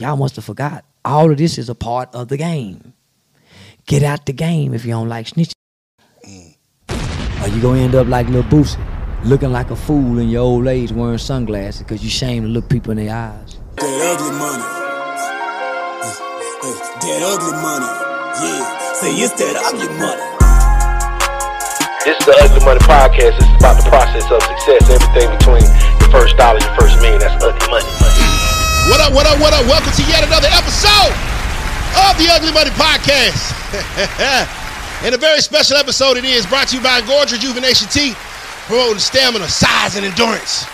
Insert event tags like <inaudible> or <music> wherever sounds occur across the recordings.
Y'all must have forgot. All of this is a part of the game. Get out the game if you don't like snitching. Or you gonna end up like Lil Boosie, looking like a fool in your old age wearing sunglasses because you shame to look people in their eyes. That ugly money. Uh, uh, that ugly money. Yeah. Say it's that ugly money. This is the Ugly Money Podcast. This is about the process of success. Everything between your first dollar and your first million. That's ugly money. What up, what up, what up? Welcome to yet another episode of the Ugly Money Podcast. <laughs> and a very special episode it is brought to you by Gorge Rejuvenation Tea, promoting stamina, size, and endurance.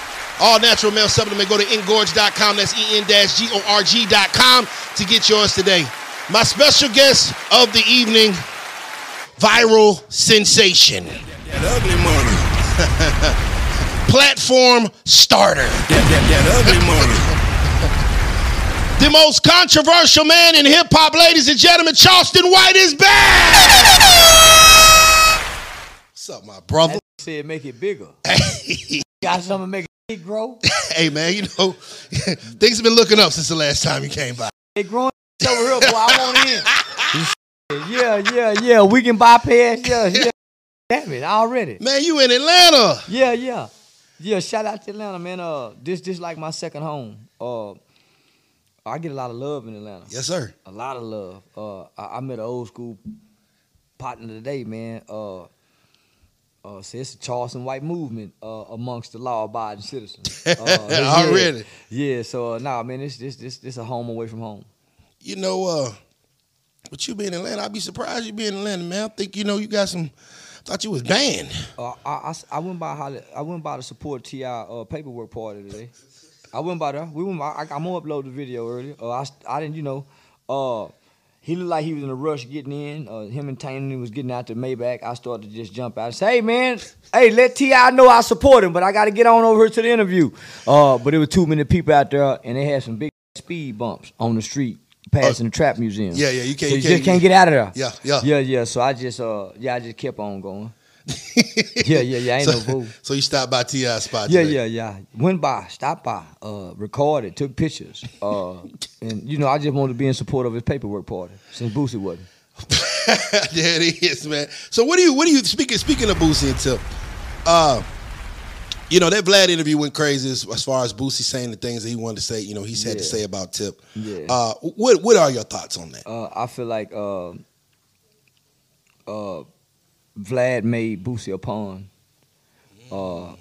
All natural male supplement. Go to engorge.com. That's en-g-o-r-g.com to get yours today. My special guest of the evening, viral sensation, That ugly money. <laughs> platform starter. That, that, that ugly money. The most controversial man in hip hop, ladies and gentlemen, Charleston White is back. What's up, my brother? Said make it bigger. <laughs> Got something to make it grow? <laughs> hey, man, you know, <laughs> things have been looking up since the last time you came by. It growing over here, boy. I want in. yeah, yeah, yeah. We can bypass. Yeah, yeah. Damn it, already. Man, you in Atlanta. Yeah, yeah, yeah. Shout out to Atlanta, man. Uh, this this like my second home. Uh, I get a lot of love in Atlanta. Yes, sir. A lot of love. Uh, I, I met an old school partner today, man. Uh, uh, so it's a Charleston white movement uh, amongst the law-abiding citizens. <laughs> Uh, yeah. Already. Yeah. So uh, nah, man, this this this this a home away from home. You know, uh, but you be in Atlanta, I'd be surprised you be in Atlanta, man. I think, you know, you got some, I thought you was banned. Uh, I, I, I went by how I went by to support T.I. uh, paperwork party today. I went by there. We went. By, I, I'm gonna upload the video earlier. Uh, I I didn't you know. Uh, he looked like he was in a rush getting in. Uh, him and Tiny was getting out the Maybach. I started to just jump out and say, "Hey man, hey let T.I. know I support him, but I got to get on over here to the interview." Uh, but there were too many people out there, and they had some big speed bumps on the street passing the trap museum. Yeah, yeah, you can't- So you you can't- just can't get out of there. Yeah, yeah. yeah, yeah. So I just uh yeah I just kept on going. <laughs> Yeah, yeah, yeah. Ain't so, no fool. So you stopped by T.I. spot Yeah, today. yeah, yeah. Went by, stopped by, uh, recorded, took pictures, uh, <laughs> and you know, I just wanted to be in support of his paperwork party since Boosie wasn't. <laughs> there it is, man. So what do you what do you speaking speaking of Boosie and Tip? Uh you know that Vlad interview went crazy as, as far as Boosie saying the things that he wanted to say. You know he's had to say about Tip. Yeah. Uh, what what are your thoughts on that? Uh, I feel like uh, uh, Vlad made Boosie a pawn. Uh,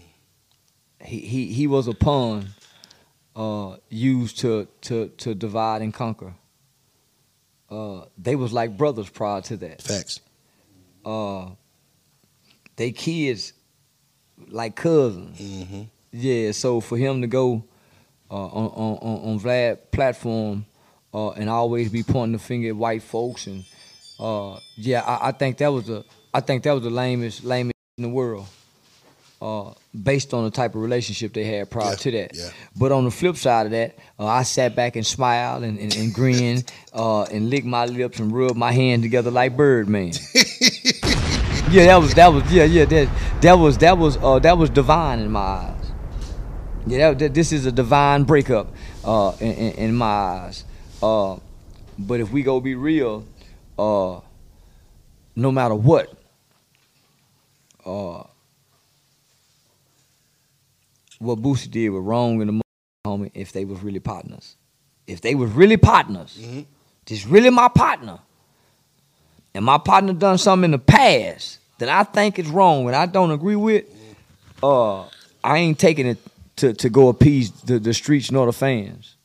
he, he he was a pawn uh, used to, to to divide and conquer. Uh, they was like brothers prior to that. Facts. uh they kids like cousins. hmm Yeah, so for him to go uh, on on on Vlad platform uh, and always be pointing the finger at white folks and uh, yeah, I, I think that was the I think that was the lamest lamest in the world. Uh, based on the type of relationship they had prior Yeah, to that. yeah. But on the flip side of that, uh, I sat back and smiled and, and, and grinned <laughs> uh, and licked my lips and rubbed my hands together like Birdman. <laughs> yeah, that was that was yeah yeah that that was that was uh, that was divine in my eyes. Yeah, that, that, this is a divine breakup uh, in, in, in my eyes. Uh, but if we go be real, uh, no matter what, uh, what Boosie did was wrong in the homie. If they was really partners, if they was really partners, just really my partner, and my partner done something in the past that I think is wrong and I don't agree with, uh, I ain't taking it to, to go appease the, the streets nor the fans.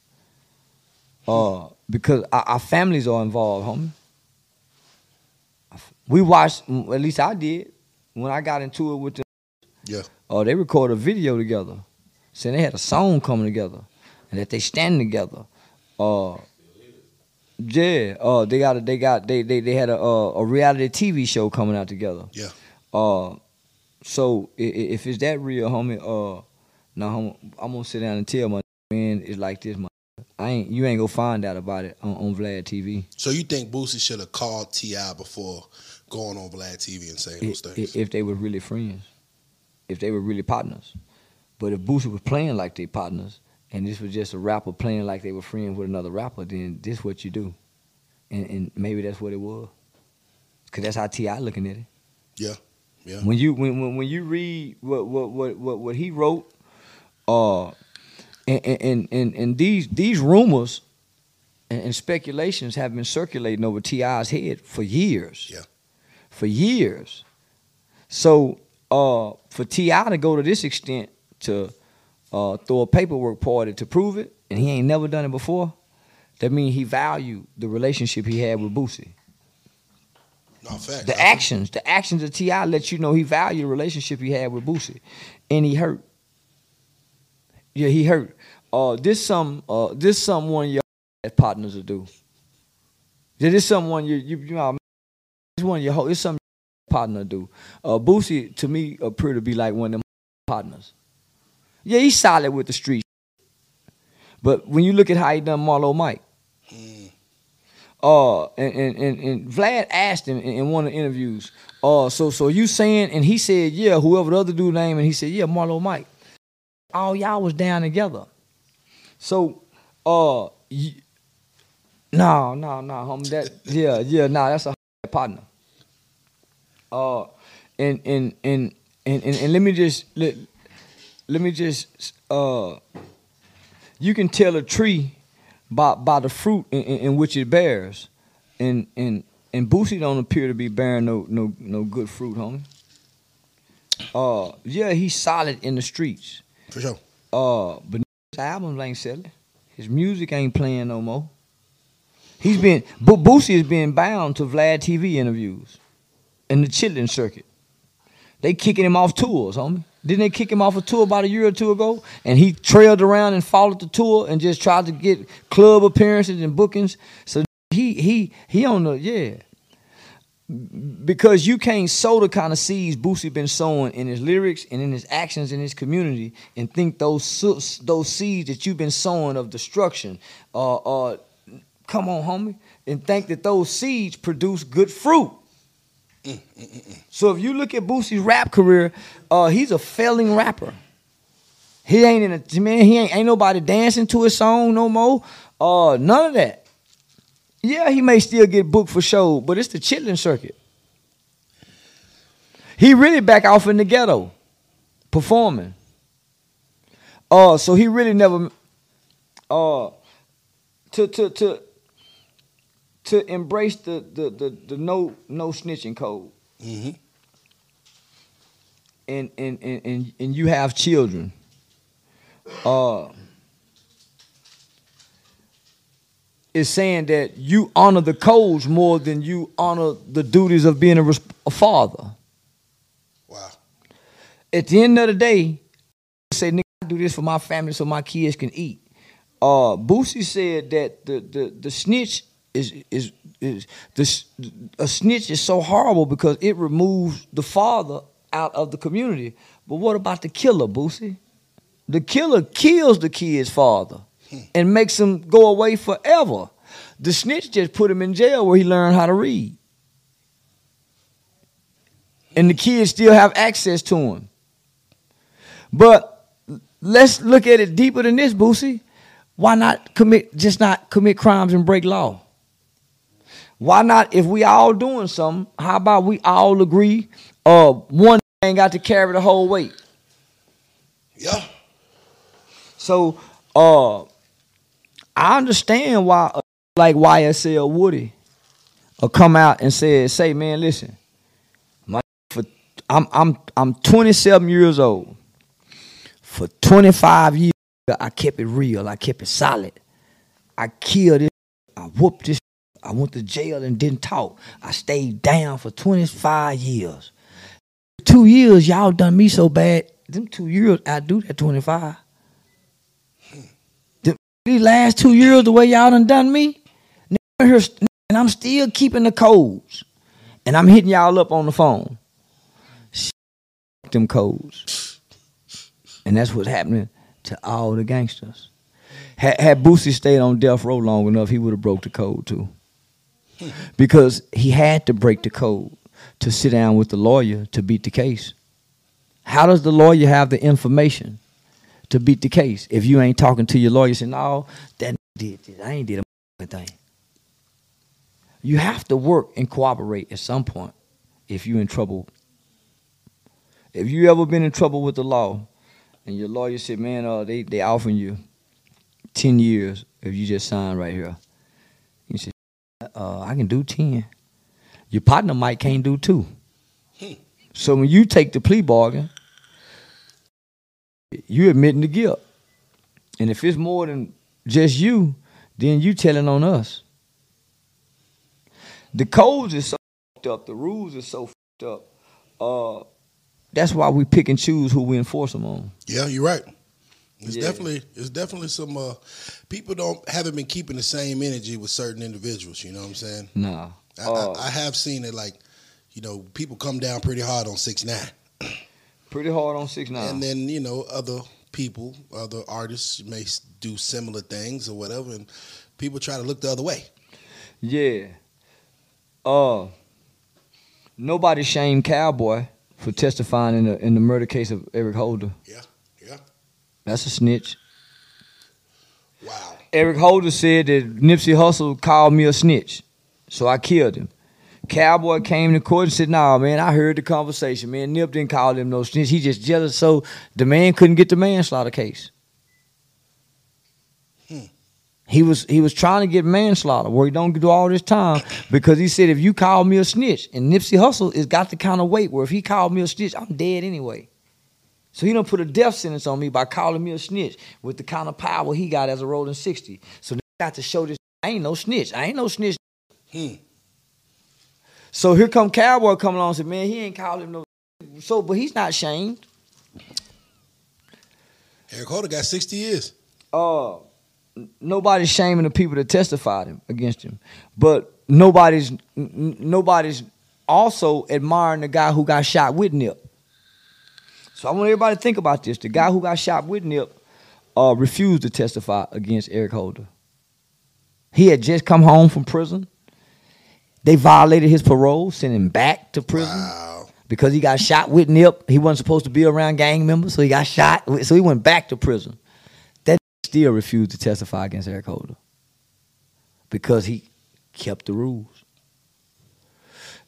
Uh, because our, our families are involved, homie. We watched, at least I did, when I got into it with them, Yeah. uh, they recorded a video together, saying they had a song coming together, and that they stand together. Uh, yeah, uh, they got a, they got they they they had a uh, a reality TV show coming out together. Yeah. Uh, so if it's that real, homie, uh, now I'm gonna sit down and tell my man it's like this, man. I ain't you ain't gonna find out about it on, on Vlad TV. So you think Boosie should have called T.I. before going on Vlad TV and saying those i- things. If they were really friends, if they were really partners. But if Boosie was playing like they partners, and this was just a rapper playing like they were friends with another rapper, then this what you do, and and maybe that's what it was, cause that's how T.I. looking at it. Yeah. Yeah. When you when when, when you read what what what what, what he wrote, uh, and and and, and these these rumors and, and speculations have been circulating over T.I.'s head for years. Yeah. For years. So uh, for T.I. to go to this extent to uh, throw a paperwork party to prove it, and he ain't never done it before, that means he valued the relationship he had with Boosie. No fact. The actions, the actions of T.I. let you know he valued the relationship he had with Boosie, and he hurt. Yeah, he hurt. Uh, this some uh, this something one of your partners will do. Yeah, this something one you you, you know, it's one of your whole. It's something your partner do. Uh, Boosie to me appear to be like one of them partners. Yeah, he's solid with the street, but when you look at how he done Marlo Mike. Uh, and, and, and, and Vlad asked him in, in one of the interviews, uh, so so you saying, and he said, yeah, whoever the other dude name, and he said, yeah, Marlo Mike. All y'all was down together. So, uh, y- no, no, no, homie, that, yeah, yeah, nah, that's a <laughs> partner. Uh, and and and and and, and let me just let, let me just uh, you can tell a tree by by the fruit in, in, in which it bears, and and and Boosie don't appear to be bearing no no no good fruit, homie. Uh, yeah, he's solid in the streets. For sure. Uh, but his albums ain't selling. His music ain't playing no more. He's been, but Boosie is being bound to Vlad TV interviews, and the chitlin circuit. They kicking him off tours, homie. Didn't they kick him off a tour about a year or two ago? And he trailed around and followed the tour and just tried to get club appearances and bookings. So he he he on the yeah. Because you can't sow the kind of seeds Boosie been sowing in his lyrics and in his actions in his community, and think those those seeds that you've been sowing of destruction, uh, uh, come on, homie, and think that those seeds produce good fruit. So if you look at Boosie's rap career, uh, he's a failing rapper. He ain't in a man. He ain't ain't nobody dancing to his song no more. Uh, none of that. Yeah, he may still get booked for show, but it's the chitlin circuit. He really back off in the ghetto, performing. Uh, so he really never. Uh, to to to to embrace the the the, the no no snitching code. Mm-hmm. and and and and, and you have children, uh, is saying that you honor the codes more than you honor the duties of being a, res- a father. Wow. At the end of the day, say nigga, I do this for my family so my kids can eat. Uh, Boosie said that the the the snitch is is is the s- a snitch is so horrible because it removes the father out of the community. But what about the killer, Boosie? The killer kills the kid's father hmm. and makes him go away forever. The snitch just put him in jail where he learned how to read. And the kids still have access to him. But let's look at it deeper than this, Boosie. Why not commit just not commit crimes and break law? Why not if we all doing something, how about we all agree uh one ain't got to carry the whole weight? Yeah. So uh I understand why uh, like YSL Woody will come out and say say man listen my for I'm I'm I'm 27 years old for 25 years I kept it real I kept it solid I killed it I whooped this I went to jail and didn't talk. I stayed down for 25 years. Two years y'all done me so bad. Them two years I do that 25 the, these last two years, the way y'all done done me, and I'm still keeping the codes, and I'm hitting y'all up on the phone. Them codes, and that's what's happening to all the gangsters. Had, had Boosie stayed on death row long enough, he would have broke the code too, because he had to break the code to sit down with the lawyer to beat the case. How does the lawyer have the information to beat the case. If you ain't talking to your lawyer, say, no, that did this. I ain't did a thing. You have to work and cooperate at some point if you're in trouble. If you ever been in trouble with the law and your lawyer said, man, uh, they, they offering you 10 years if you just sign right here. Uh, I can do 10. Your partner might can't do two. So when you take the plea bargain, you admitting the guilt. And if it's more than just you, then you telling on us. The codes is so fucked up. The rules are so fucked up. Uh, that's why we pick and choose who we enforce them on. Yeah, you're right. It's Yeah. definitely it's definitely some uh, people don't haven't been keeping the same energy with certain individuals. You know what I'm saying? No, I, Uh, I, I have seen it like, you know, people come down pretty hard on six nine, pretty hard on six nine. and then you know other people, other artists may do similar things or whatever, and people try to look the other way. Yeah. Uh nobody shamed Cowboy for testifying in the in the murder case of Eric Holder. Yeah, yeah. That's a snitch. Wow. Eric Holder said that Nipsey Hussle called me a snitch. So I killed him. Cowboy came to court and said, nah, man, I heard the conversation. Man, Nip didn't call him no snitch. He just jealous so the man couldn't get the manslaughter case. Hmm. He was he was trying to get manslaughter where he don't do all this time because he said if you call me a snitch and Nipsey Hussle has got the kind of weight where if he called me a snitch I'm dead anyway. So he don't put a death sentence on me by calling me a snitch with the kind of power he got as a rolling sixty. So they got to show this I ain't no snitch. I ain't no snitch. Hmm. So here come Cowboy coming along and said, man, he ain't calling him no. So, but he's not shamed. Eric Holder got sixty years. uh nobody's shaming the people that testified him against him, but nobody's nobody's also admiring the guy who got shot with Nip. So I want everybody to think about this. The guy who got shot with Nip uh, refused to testify against Eric Holder. He had just come home from prison. They violated his parole, sent him back to prison Wow. because he got shot with Nip. He wasn't supposed to be around gang members, so he got shot. So he went back to prison. That still refused to testify against Eric Holder because he kept the rules.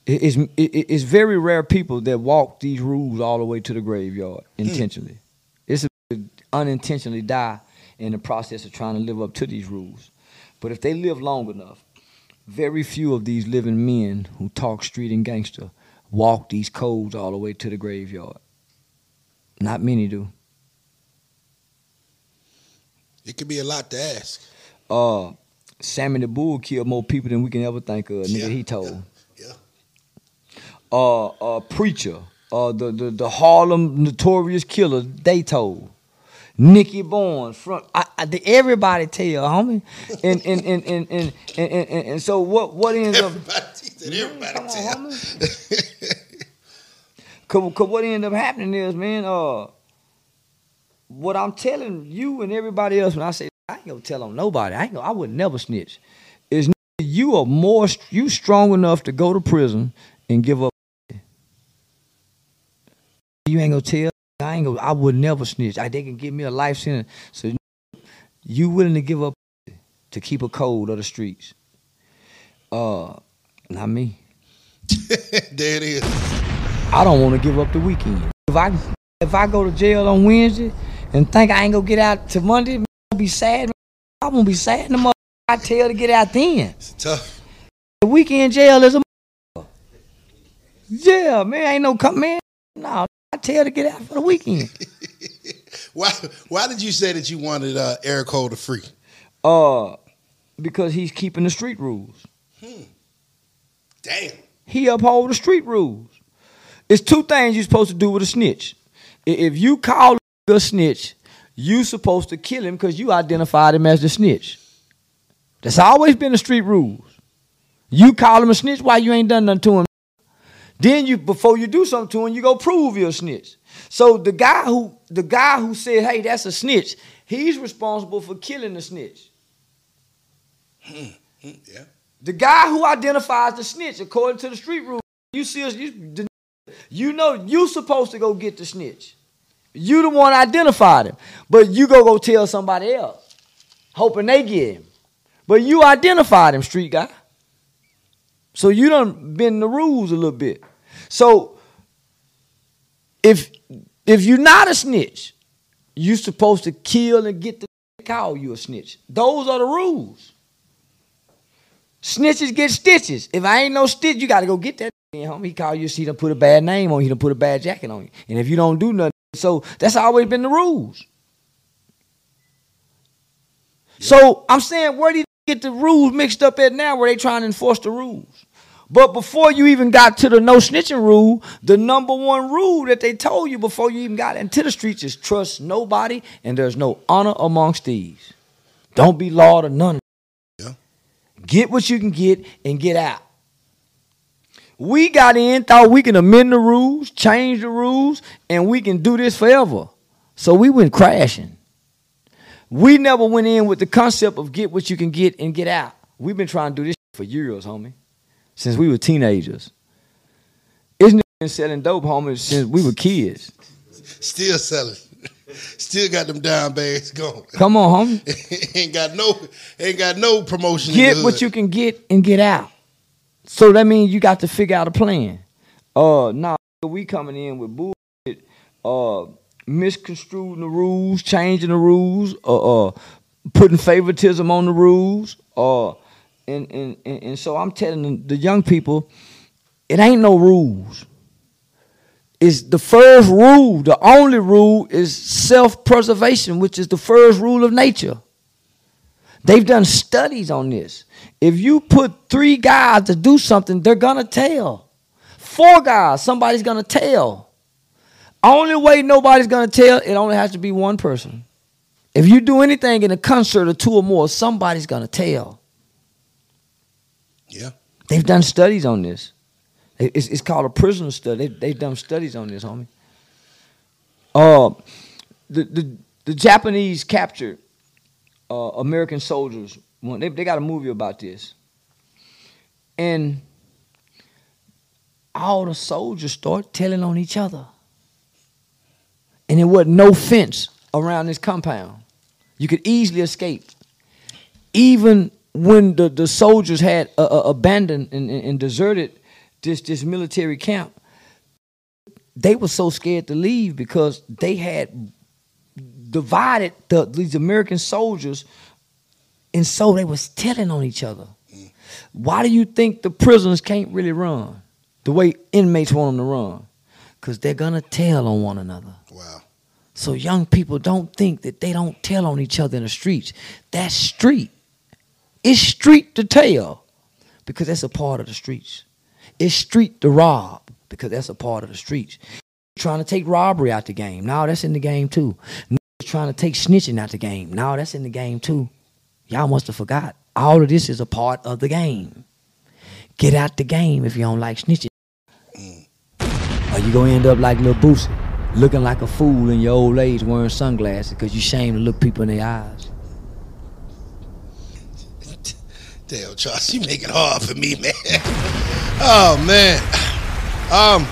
It- It's, it- it's very rare people that walk these rules all the way to the graveyard intentionally. It's a, unintentionally die in the process of trying to live up to these rules. But if they live long enough, very few of these living men who talk street and gangster walk these codes all the way to the graveyard. Not many do. It could be a lot to ask. Uh, Sammy the Bull killed more people than we can ever think of. Nigga, Yeah, he told. Uh, uh, preacher. Uh, the, the the Harlem notorious killer. They told. Nicky Barnes front. I, I, everybody tell, you, homie. And and and and and and, and, and, and so what what ends up? Everybody, he said everybody on, tell. homie. Cause, cause what ended up happening is, man, uh, what I'm telling you and everybody else when I say I ain't gonna tell on nobody, I ain't gonna, I would never snitch. Is you are more you strong enough to go to prison and give up. You ain't gonna tell. I ain't gonna. I would never snitch. I, they can give me a life sentence. So you willing to give up to keep a code of the streets? Uh, not me. <laughs> there it is. I don't want to give up the weekend. If I if I go to jail on Wednesday and think I ain't gonna get out to Monday, man, I'm gonna be sad. man. I'm gonna be sad in the mother. I tell to get out then. It's tough. The weekend jail is a yeah, man. Ain't no come man. No, Tell to get out for the weekend. <laughs> Why? Why did you say that you wanted uh, Eric Holder free? Uh, because he's keeping the street rules. Damn. He uphold the street rules. It's two things you're supposed to do with a snitch. If you call a snitch, you supposed to kill him because you identified him as the snitch. That's always been the street rules. You call him a snitch why you ain't done nothing to him. Then you before you do something to him, you go prove you're a snitch. So the guy who the guy who said, hey, that's a snitch, he's responsible for killing the snitch. Hmm, Yeah. The guy who identifies the snitch, according to the street rules, you see us, you, you know you supposed to go get the snitch. You the one identified him. But you go go tell somebody else, hoping they get him. But you identified him, street guy. So you done bend the rules a little bit. So if if you're not a snitch, you're supposed to kill and get the call you a snitch. Those are the rules. Snitches get stitches. If I ain't no stitch, you gotta go get that <laughs> homie. He call you, see done put a bad name on you, he put a bad jacket on you. And if you don't do nothing, so that's always been the rules. So I'm saying, where do you get the rules mixed up at now where they trying to enforce the rules? But before you even got to the no snitching rule, the number one rule that they told you before you even got into the streets is trust nobody and there's no honor amongst thieves. Don't be law to none. Yeah. Get what you can get and get out. We got in, thought we can amend the rules, change the rules, and we can do this forever. So we went crashing. We never went in with the concept of get what you can get and get out. We've been trying to do this for years, homie since we were teenagers. Isn't it been selling dope, homie, since we were kids? Still selling. Still got them down bags going. Come on, homie. <laughs> ain't got no ain't got no promotion. Get what you can get and get out. So that means you got to figure out a plan. Uh now we coming in with bullshit, uh misconstruing the rules, changing the rules, uh, uh putting favoritism on the rules, uh and, and, and, and so I'm telling the young people, it ain't no rules. It's the first rule, the only rule is self-preservation, which is the first rule of nature. They've done studies on this. If you put three guys to do something, they're gonna tell. Four guys, somebody's gonna tell. Only way nobody's gonna tell, it only has to be one person. If you do anything in a concert of two or more, somebody's gonna tell. They've done studies on this. It's, it's called a prisoner study. They, they've done studies on this, homie. Uh, the, the, the Japanese captured uh, American soldiers. They, they got a movie about this. And all the soldiers start telling on each other. And there wasn't no fence around this compound. You could easily escape. Even when the, the soldiers had uh, uh, abandoned and, and deserted this, this military camp, they were so scared to leave because they had divided the, these American soldiers, and so they was telling on each other. Why do you think the prisoners can't really run the way inmates want them to run? Because they're gonna tell on one another. Wow. So young people don't think that they don't tell on each other in the streets. That's street. It's street to tell because that's a part of the streets. It's street to rob because that's a part of the streets. Trying to take robbery out the game. Now that's in the game too. Trying to take snitching out the game. Now that's in the game too. Y'all must have forgot. All of this is a part of the game. Get out the game if you don't like snitching. Mm. Or you gonna end up like Lil Boosie, looking like a fool in your old age wearing sunglasses because you shame to look people in the eyes. Damn, Charles, you make it hard for me, man. <laughs> oh man. Um,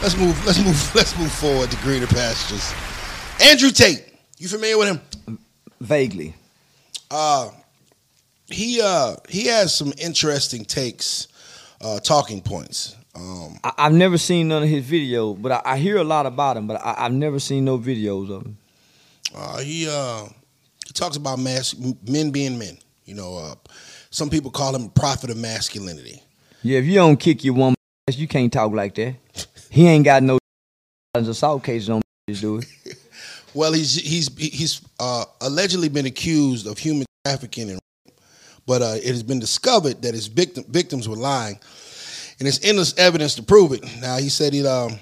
let's move. Let's move. <laughs> Let's move forward to greener pastures. Andrew Tate, you familiar with him? Vaguely. Uh, he uh he has some interesting takes, uh, talking points. Um, I, have never seen none of his videos, but I, I hear a lot about him. But I, have never seen no videos of him. Uh, he uh, he talks about mas- men being men. You know, uh, some people call him prophet of masculinity. Yeah, if you don't kick your woman you can't talk like that. He ain't got no assault cases on do it. <laughs> well, he's he's he's uh, allegedly been accused of human trafficking, and, rape, but uh, it has been discovered that his victim, victims were lying, and it's endless evidence to prove it. Now he said he um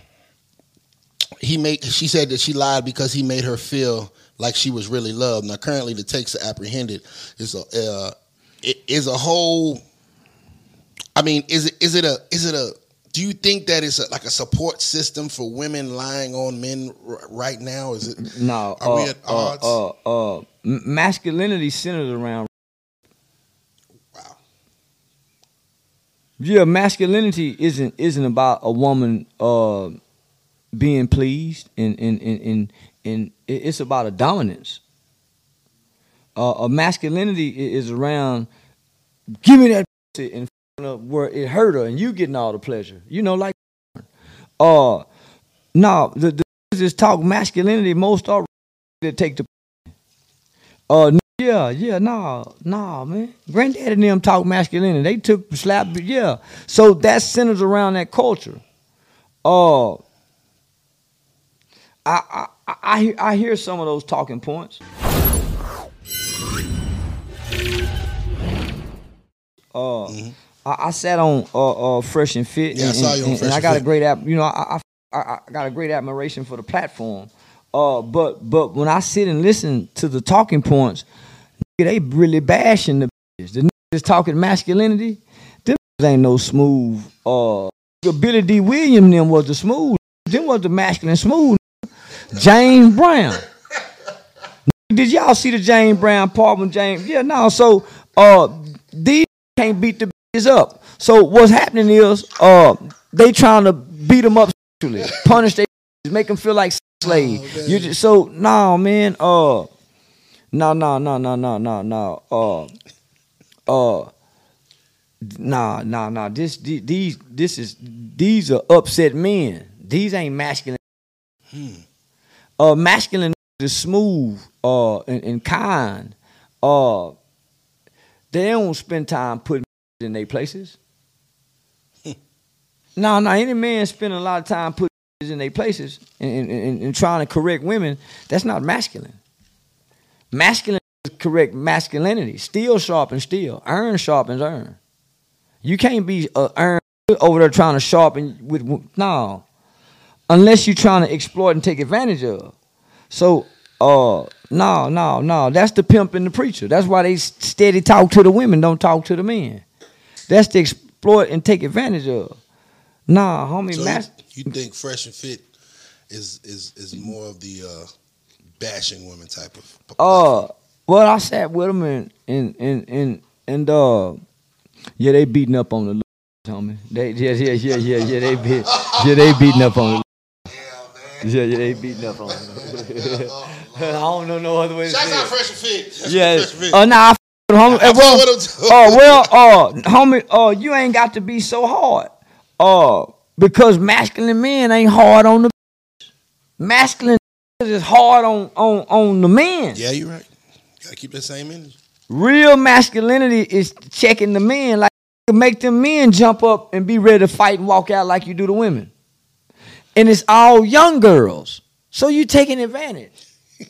he made she said that she lied because he made her feel like she was really loved. Now, currently, the takes are apprehended is a uh, is a whole. I mean, is it is it a is it a? Do you think that it's a, like a support system for women lying on men r- right now? Is it no? Are uh, we at uh, odds? Uh, uh, masculinity centers around. Wow. Yeah, masculinity isn't isn't about a woman uh, being pleased, and and and and, and it's about a dominance. Uh, a masculinity is around, give me that and where it hurt her, and you getting all the pleasure. You know, like, uh, no, the the just talk masculinity. Most are that take the. Uh, yeah, yeah, nah, nah, man. Granddaddy and them talk masculinity. They took slap, yeah. So that centers around that culture. Uh, I, I, I, I hear- some of those talking points. Uh, I, I sat on uh, uh, Fresh and Fit. Yeah, I and, saw you on and- Fresh and I got Fit. a great app. You know, I, I, I, I got a great admiration for the platform. Uh, but but when I sit and listen to the talking points, they really bashing the bitches. The niggas talking masculinity. Them ain't no smooth. Uh, Billy Dee Williams them was the smooth. Them was the masculine smooth. James Brown. Did y'all see the James Brown part when James? Yeah, no. So uh, these can't beat the bitches up. So what's happening is uh, they trying to beat them up sexually, punish they, make them feel like slaves. you just, so no man. Uh, no no no no no no no. Uh, uh. Nah, nah, nah. This, these, this is, these are upset men. These ain't masculine. Uh, masculine is smooth, uh, and, and kind. Uh, they don't spend time putting <laughs> in their places. <laughs> no, no. Any man spend a lot of time putting <laughs> in their places and, and, and, trying to correct women. That's not masculine. Masculine is correct masculinity. Steel sharpens steel. Iron sharpens iron. You can't be uh, iron over there trying to sharpen with no, unless you're trying to exploit and take advantage of. So, uh, no, no, no. That's the pimp and the preacher. That's why they steady talk to the women, don't talk to the men. That's the exploit and take advantage of. Nah, homie, So you, you think Fresh and Fit is is is more of the uh, bashing women type of? Uh, well, I sat with them and and and and, and uh, yeah, they beating up on the homie. They yeah yeah yeah yeah yeah they beat yeah they beating up on the. Yeah, yeah, they beating up on. it. <laughs> I don't know no other way to Shouts say out it. Fresh and Fit. Shouts out Yeah. Fresh and Fit. Uh, nah, I f- with homie. I uh, well, fuck with 'em too. Oh well, uh, homie, uh, you ain't got to be so hard. Uh, because masculine men ain't hard on the. Masculine is hard on on on the men. Yeah, you're right. Gotta keep that same energy. Real masculinity is checking the men, like to make them men jump up and be ready to fight and walk out like you do the women. And it's all young girls, so you taking advantage. <laughs>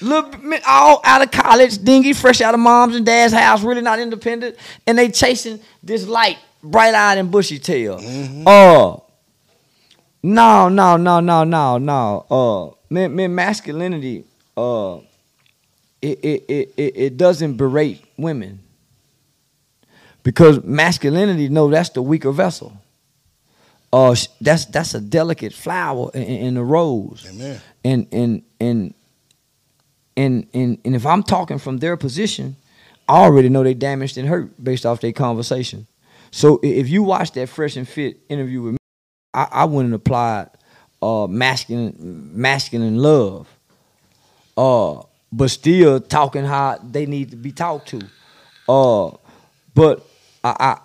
Little all out of college, dingy, fresh out of mom's and dad's house, really not independent, and they chasing this light, bright eyed and bushy tail. Uh, no, no, no, no, no, no. Uh, man, man, masculinity. Uh, it, it, it, it, it doesn't berate women because masculinity no that's the weaker vessel uh that's that's a delicate flower in, in the rose Amen. and and and and and and if i'm talking from their position i already know they damaged and hurt based off their conversation so if you watch that fresh and fit interview with me i, I wouldn't apply uh masculine masculine love uh, but still talking how they need to be talked to. Uh, but I, I,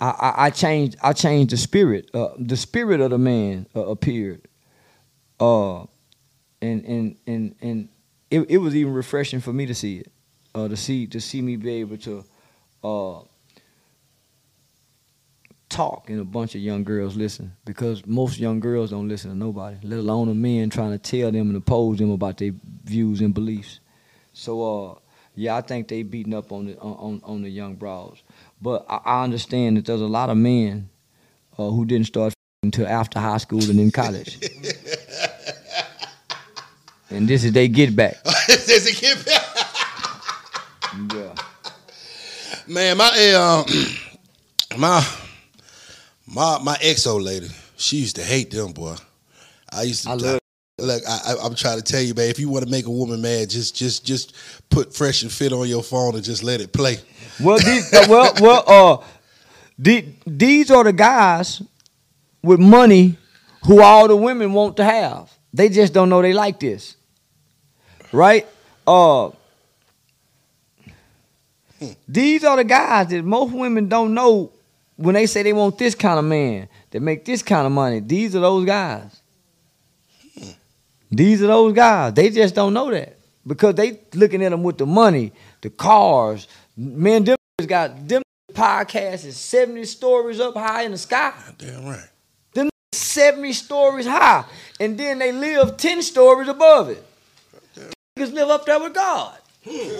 I, I- changed. I changed the spirit. Uh, the spirit of the man uh, appeared. Uh, and and and and it, it was even refreshing for me to see it. Uh, to see to see me be able to, uh, talk and a bunch of young girls listen because most young girls don't listen to nobody, let alone a men trying to tell them and oppose them about their views and beliefs. So uh yeah, I think they beating up on the on, on, on the young broads. But I, I understand that there's a lot of men uh, who didn't start <laughs> until after high school and in college. <laughs> and this is they get back. <laughs> Does it get back? Yeah. Man, my uh, <clears throat> my my my ex old lady, she used to hate them, boy. I used to I love Look, I, I, I'm trying to tell you, man. If you want to make a woman mad, just just just put fresh and fit on your phone and just let it play. Well, these, uh, well, well, uh, the, these are the guys with money who all the women want to have. They just don't know they like this. Right? Uh these are the guys that most women don't know when they say they want this kind of man that make this kind of money. These are those guys. These are those guys. They just don't know that because they looking at them with the money, the cars. Man, them got them podcasts is 70 stories up high in the sky. Damn right. Them 70 stories high. And then they live 10 stories above it. Niggas live up there with God. <laughs> Think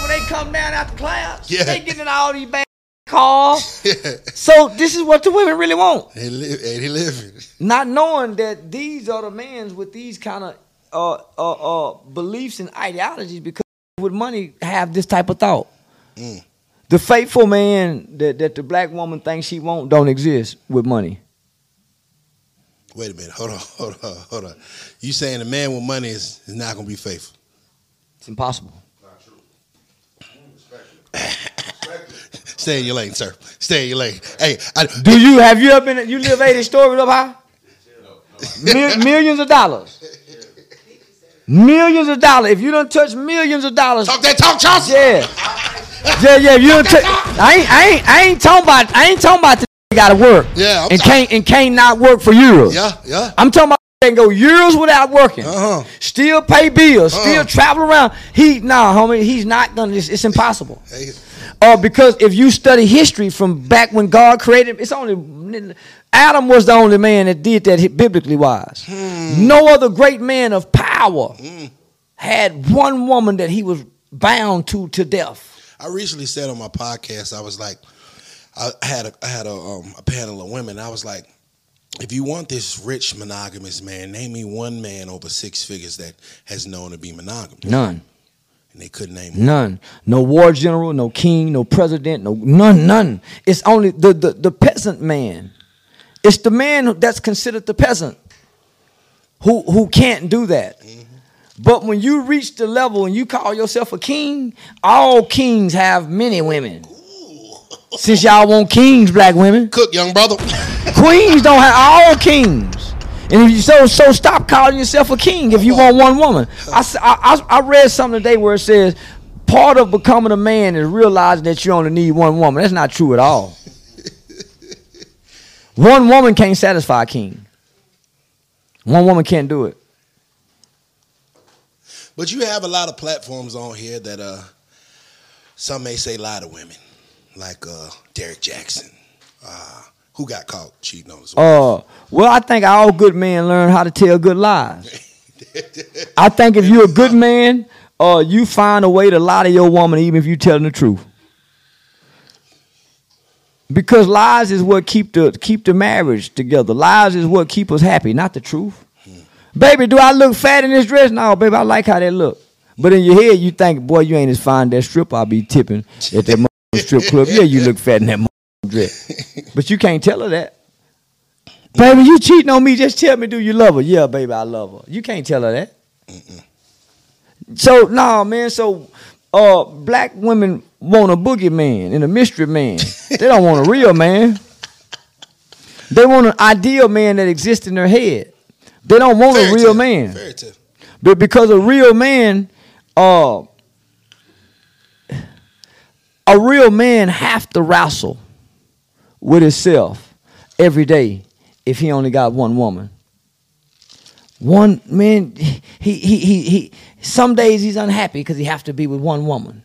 when they come down after class, Yeah. they getting in all these bad <laughs> cars. So this is what the women really want. They live, they living. Not knowing that these are the men with these kind of uh, uh, uh, beliefs and ideologies because with money have this type of thought. The faithful man that, that the black woman thinks she won't don't exist with money. Wait a minute. Hold on. <laughs> Hold on. Hold on. You saying a man with money is, is not gonna be faithful? It's impossible. <laughs> Stay in your lane, sir. Stay in your lane. Hey, I, Do you have you ever been you live 80 stories up high? Mil- millions of dollars. <laughs> Millions of dollars. If you don't touch millions of dollars, talk that talk, Charles. yeah. Yeah, yeah. If you don't touch, I ain't, I ain't, I ain't talking about, I ain't talking about the gotta work. Yeah, I'm and talking- can't and can't not work for euros. Yeah, yeah. I'm talking about can go years without working. Uh-huh. Still pay bills. Still Uh-huh. travel around. He nah, homie. He's not gonna. It's, it's impossible. Hey, Uh, because if you study history from back when God created, it's only Adam was the only man that did that biblically wise. Hmm. No other great man of power had one woman that he was bound to to death. I recently said on my podcast, I was like, I had a, I had a, um, a panel of women. I was like, if you want this rich monogamous man, name me one man over six figures that has known to be monogamous. None. And they couldn't name one. None. No war general, no king, no president, no none, none. It's only the, the, the peasant man. It's the man that's considered the peasant who who can't do that. Mm-hmm. But when you reach the level and you call yourself a king, all kings have many women. Since y'all want kings, black women, Cook, young brother. <laughs> queens don't have all kings. And if you so so stop calling yourself a king if you want one woman. I, I, I read something today where it says part of becoming a man is realizing that you only need one woman. That's not true at all. <laughs> one woman can't satisfy a king. One woman can't do it. But you have a lot of platforms on here that uh, some may say lie to women, like uh, Derrick Jackson, uh, who got caught cheating on his wife. Uh, well, I think all good men learn how to tell good lies. <laughs> I think if you're a good man, uh, you find a way to lie to your woman even if you're telling the truth. Because lies is what keep the keep the marriage together. Lies is what keep us happy, not the truth. Baby, do I look fat in this dress? No, baby, I like how that look. But in your head, you think, boy, you ain't as fine that strip I'll be tipping at that <laughs> strip club. Yeah, you look fat in that dress. <laughs> But you can't tell her that. Baby, you cheating on me. Just tell me, do you love her? Yeah, baby, I love her. You can't tell her that. So, nah, man. So, uh, black women want a boogeyman and a mystery man. <laughs> they don't want a real man. They want an ideal man that exists in their head. They don't want Fairy a real man. Tale. But because a real man, uh, a real man have to wrestle with himself every day if he only got one woman. One man, he he he he. Some days he's unhappy because he have to be with one woman.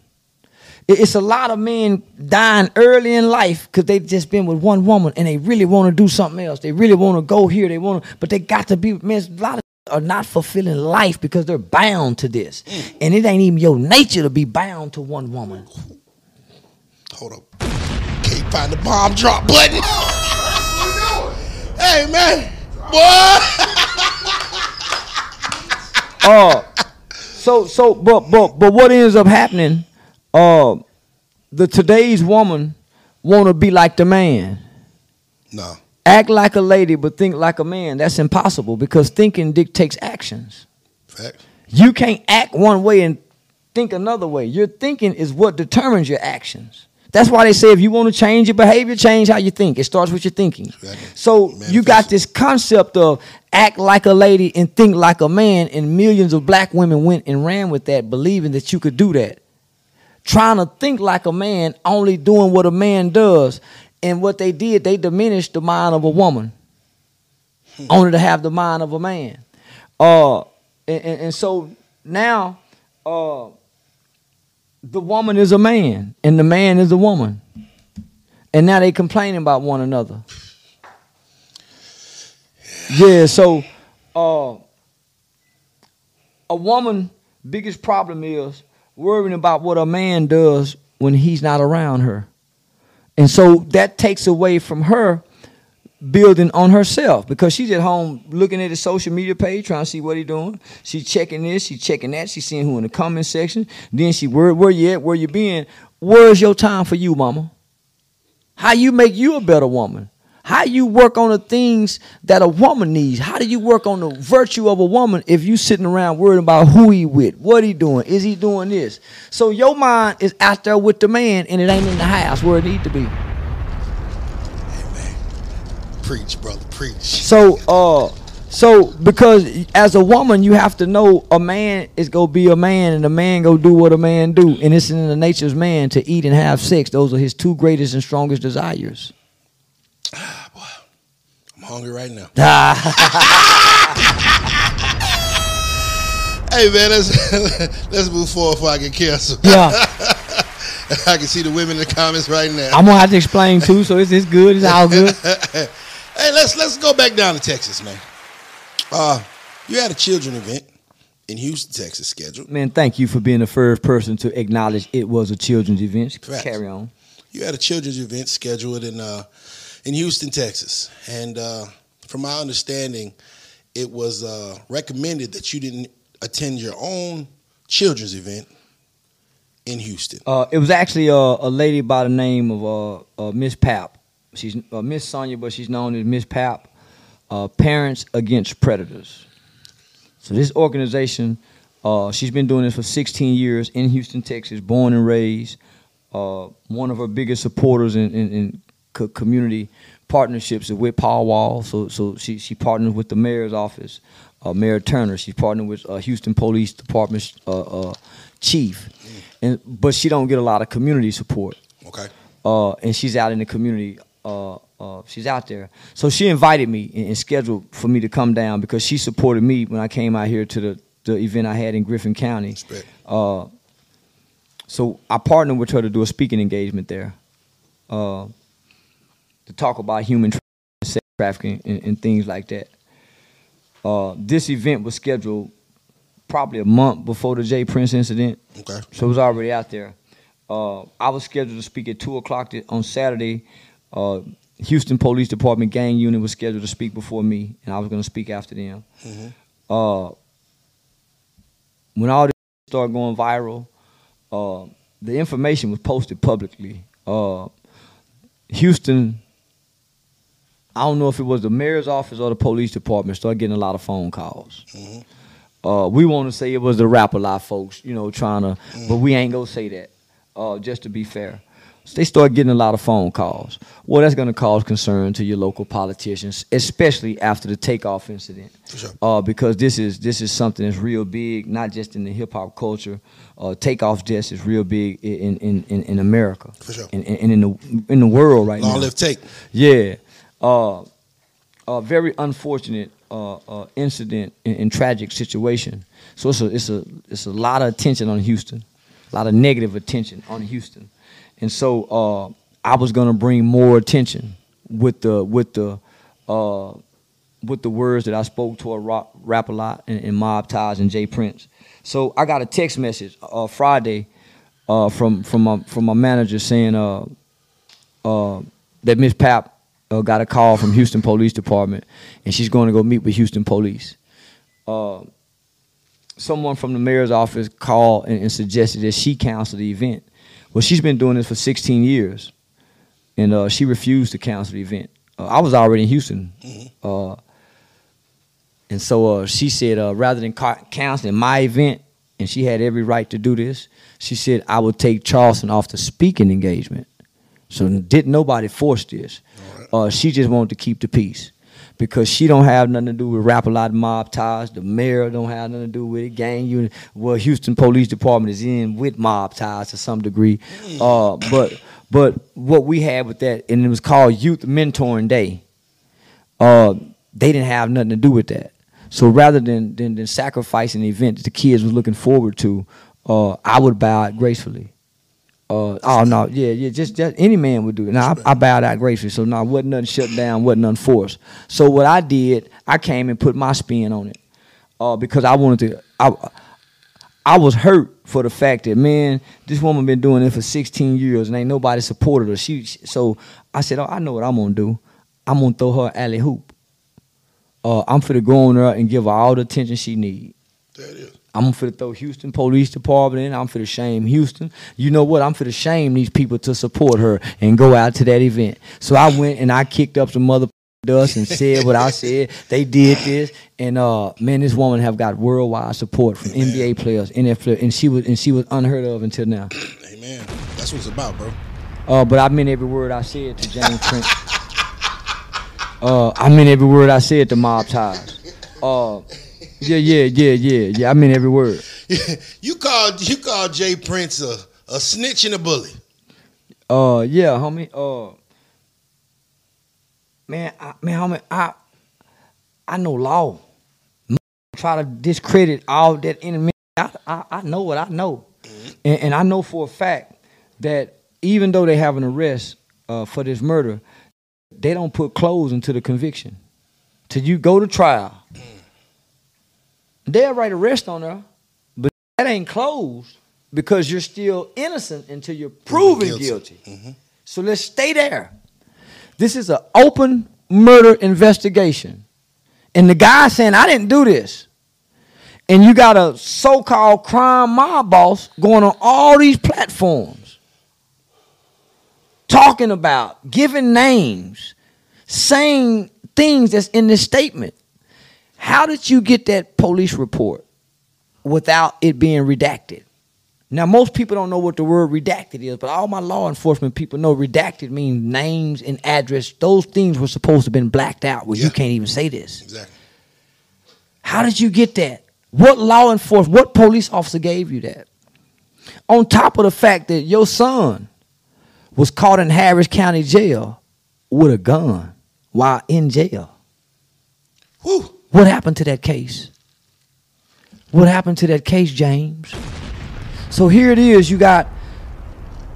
It's a lot of men dying early in life because they've just been with one woman and they really want to do something else. They really want to go here. They want to, but they got to be. Man, a lot of are not fulfilling life because they're bound to this, and it ain't even your nature to be bound to one woman. Hold up. Can't find the bomb drop button. hey, man. Boy. Uh, so so but but but what ends up happening? Uh, the today's woman want to be like the man. No. Act like a lady, but think like a man. That's impossible because thinking dictates actions. Fact. You can't act one way and think another way. Your thinking is what determines your actions. That's why they say if you want to change your behavior, change how you think. It starts with your thinking. Exactly. So you got this concept of act like a lady and think like a man, and millions of black women went and ran with that, believing that you could do that. Trying to think like a man, only doing what a man does. And what they did, they diminished the mind of a woman, only to have the mind of a man. Uh, and, and, and so now, uh, the woman is a man and the man is a woman. And now they complaining about one another. Yeah, so uh, a woman biggest problem is worrying about what a man does when he's not around her. And so that takes away from her building on herself because she's at home looking at his social media page, trying to see what he doing. She's checking this, she's checking that, she's seeing who in the comment section. Then she where where you at, where you been. Where's your time for you, mama? How you make you a better woman? How you work on the things that a woman needs? How do you work on the virtue of a woman if you sitting around worrying about who he with, what he doing, is he doing this? So your mind is out there with the man and it ain't in the house where it need to be. Preach, brother, preach. So, uh, so because as a woman, you have to know a man is gonna be a man, and a man go do what a man do, and it's in the nature of man to eat and have sex. Those are his two greatest and strongest desires. Boy, I'm hungry right now. <laughs> Hey man, let's <laughs> let's move forward before I get canceled. Yeah. <laughs> I can see the women in the comments right now. I'm gonna have to explain too. So it's it's good. It's all good. Hey, let's let's go back down to Texas, man. Uh, you had a children event in Houston, Texas, scheduled. Man, thank you for being the first person to acknowledge it was a children's event. Facts. Carry on. You had a children's event scheduled in uh, in Houston, Texas, and uh, from my understanding, it was uh, recommended that you didn't attend your own children's event in Houston. Uh, it was actually uh, a lady by the name of uh, uh, Miss Pap. She's uh, Miss Sonia, but she's known as Miss Pap. Uh, Parents Against Predators. So this organization, uh, she's been doing this for 16 years in Houston, Texas. Born and raised. Uh, one of her biggest supporters in, in, in co- community partnerships is with Paul Wall. So so she she partners with the mayor's office, uh, Mayor Turner. She's partnered with uh, Houston Police Department uh, uh, chief, and but she don't get a lot of community support. Okay. Uh, and she's out in the community. Uh, uh, she's out there. So she invited me and, and scheduled for me to come down because she supported me when I came out here to the, the event I had in Griffin County. Uh, so I partnered with her to do a speaking engagement there, uh, to talk about human tra- sex trafficking and, and things like that. Uh, this event was scheduled probably a month before the J Prince incident. Okay. So it was already out there. Uh, I was scheduled to speak at two o'clock th- on Saturday. Uh, Houston Police Department gang unit was scheduled to speak before me, and I was going to speak after them. Uh, when all this started going viral, uh, the information was posted publicly. Uh, Houston, I don't know if it was the mayor's office or the police department, started getting a lot of phone calls. Uh, we want to say it was the Rap-A-Lot folks, you know, trying to, but we ain't gonna say that. Uh, just to be fair, so they start getting a lot of phone calls. Well, that's gonna cause concern to your local politicians, especially after the takeoff incident, For sure. uh, because this is this is something that's real big, not just in the hip hop culture. Uh, takeoff deaths is real big in in, in, in America, For sure. and, and in the in the world right Long now. live take. Yeah. Uh, a very unfortunate uh, uh, incident and, and tragic situation. So it's a it's a it's a lot of attention on Houston, a lot of negative attention on Houston, and so uh, I was gonna bring more attention with the with the uh, with the words that I spoke to a rap, Rap-A-Lot and, and Mob Ties and J Prince. So I got a text message uh, Friday uh, from from my from my manager saying uh, uh, that Miss Pap got a call from Houston Police Department, and she's going to go meet with Houston Police. Someone from the mayor's office called and, and suggested that she cancel the event. Well, she's been doing this for 16 years, and uh, she refused to cancel the event. Uh, I was already in Houston, uh, and so uh, she said uh, rather than ca- canceling my event, and she had every right to do this, she said I would take Charleston off the speaking engagement. So didn't nobody force this. Uh, she just wanted to keep the peace because she don't have nothing to do with Rap-A-Lot of mob ties. The mayor don't have nothing to do with it. Gang unit. Well, Houston Police Department is in with mob ties to some degree. Uh, but but what we had with that, and it was called Youth Mentoring Day. Uh, they didn't have nothing to do with that. So rather than than, than sacrificing the event that the kids was looking forward to, uh, I would bow out gracefully. Uh, oh no, yeah, yeah, just, just any man would do it. Now I, I bowed out gracefully, so now wasn't nothing shut down, wasn't nothing forced. So what I did, I came and put my spin on it, uh, because I wanted to. I, I was hurt for the fact that man, this woman been doing it for 16 years and ain't nobody supported her. She, so I said, oh, I know what I'm gonna do. I'm gonna throw her alley hoop. Uh, I'm finna go on her and give her all the attention she need. It is. I'm for finna throw Houston Police Department in. I'm for finna shame Houston. You know what? I'm for finna shame these people to support her and go out to that event. So I went and I kicked up some mother <laughs> dust and said what I said. They did this, and uh, man, this woman have got worldwide support from NBA players, NFL, and she was and she was unheard of until now. <clears throat> Amen. That's what it's about, bro. Uh, but I meant every word I said to James <laughs> Trent. Uh, I meant every word I said to Mob Ties. Uh, yeah, yeah, yeah, yeah, yeah. I mean every word. <laughs> you called you called J Prince a, a snitch and a bully. Uh, yeah, homie. Uh, man, I, man, homie, I, I know law. Try to discredit all that enemy. I, I, I know what I know, and, and I know for a fact that even though they have an arrest uh, for this murder, they don't put clothes into the conviction. Till you go to trial, they'll write arrest on her, but that ain't closed because you're still innocent until you're proven guilty. guilty. Mm-hmm. So let's stay there. This is an open murder investigation. And the guy saying, I didn't do this. And you got a so called crime mob boss going on all these platforms talking about, giving names, saying things that's in this statement. How did you get that police report without it being redacted? Now, most people don't know what the word redacted is, but all my law enforcement people know redacted means names and address. Those things were supposed to have been blacked out where Yeah. you can't even say this. Exactly. How did you get that? What law enforcement, what police officer gave you that? On top of the fact that your son was caught in Harris County Jail with a gun while in jail. Whew. What happened to that case? What happened to that case, James? So here it is. You got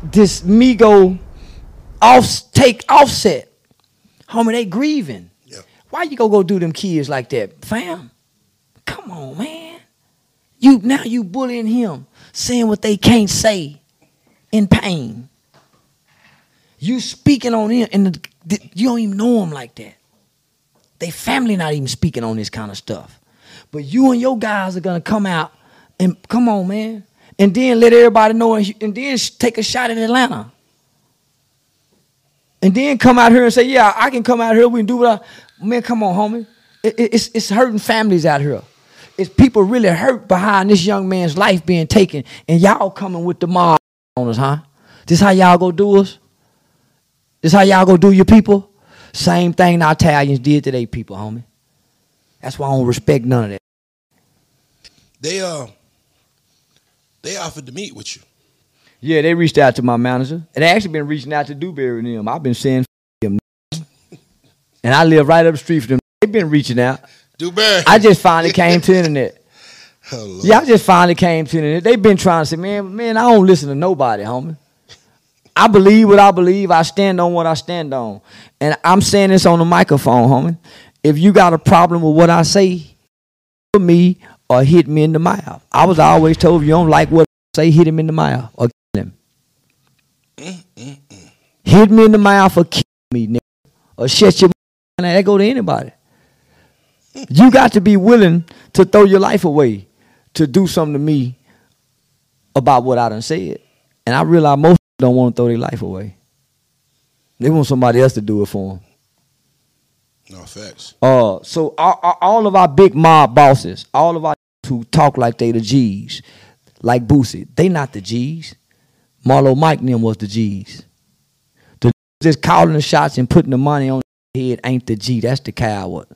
this Migo off take offset. Homie, they grieving. Yeah. Why you go go do them kids like that, fam? Come on, man. You now you bullying him, saying what they can't say in pain. You speaking on him, and the, the- you don't even know him like that. They family not even speaking on this kind of stuff. But you and your guys are gonna come out and come on, man, and then let everybody know, and, then take a shot at Atlanta, and then come out here and say, "Yeah, I can come out here. We can do what I." Man, come on, homie. It- it- it's it's hurting families out here. It's people really hurt behind this young man's life being taken, and y'all coming with the mob on us, huh? This how y'all go do us? This how y'all go do your people? Same thing the Italians did to their people, homie. That's why I don't respect none of that. They uh they offered to meet with you. Yeah, they reached out to my manager. And they actually been reaching out to Dewberry and them. I've been saying them. And I live right up the street from them. They've been reaching out. Dewberry. I just finally came to the internet. <laughs> Oh, Lord. Yeah, I just finally came to the internet. They've been trying to say, man, man, I don't listen to nobody, homie. I believe what I believe. I stand on what I stand on. And I'm saying this on the microphone, homie. If you got a problem with what I say, for me or hit me in the mouth. I was always told if you don't like what I say, hit him in the mouth or kill him. Hit me in the mouth or kill me, nigga. Or shut your mouth. And that go to anybody. You got to be willing to throw your life away to do something to me about what I done said. And I realize most don't want to throw their life away. They want somebody else to do it for them. No facts. Uh, so all, all- of our big mob bosses, all of our who talk like they the G's, like Boosie, they not the G's. Marlo Mike and them was the G's. The just calling the shots and putting the money on the head ain't the G. That's the coward.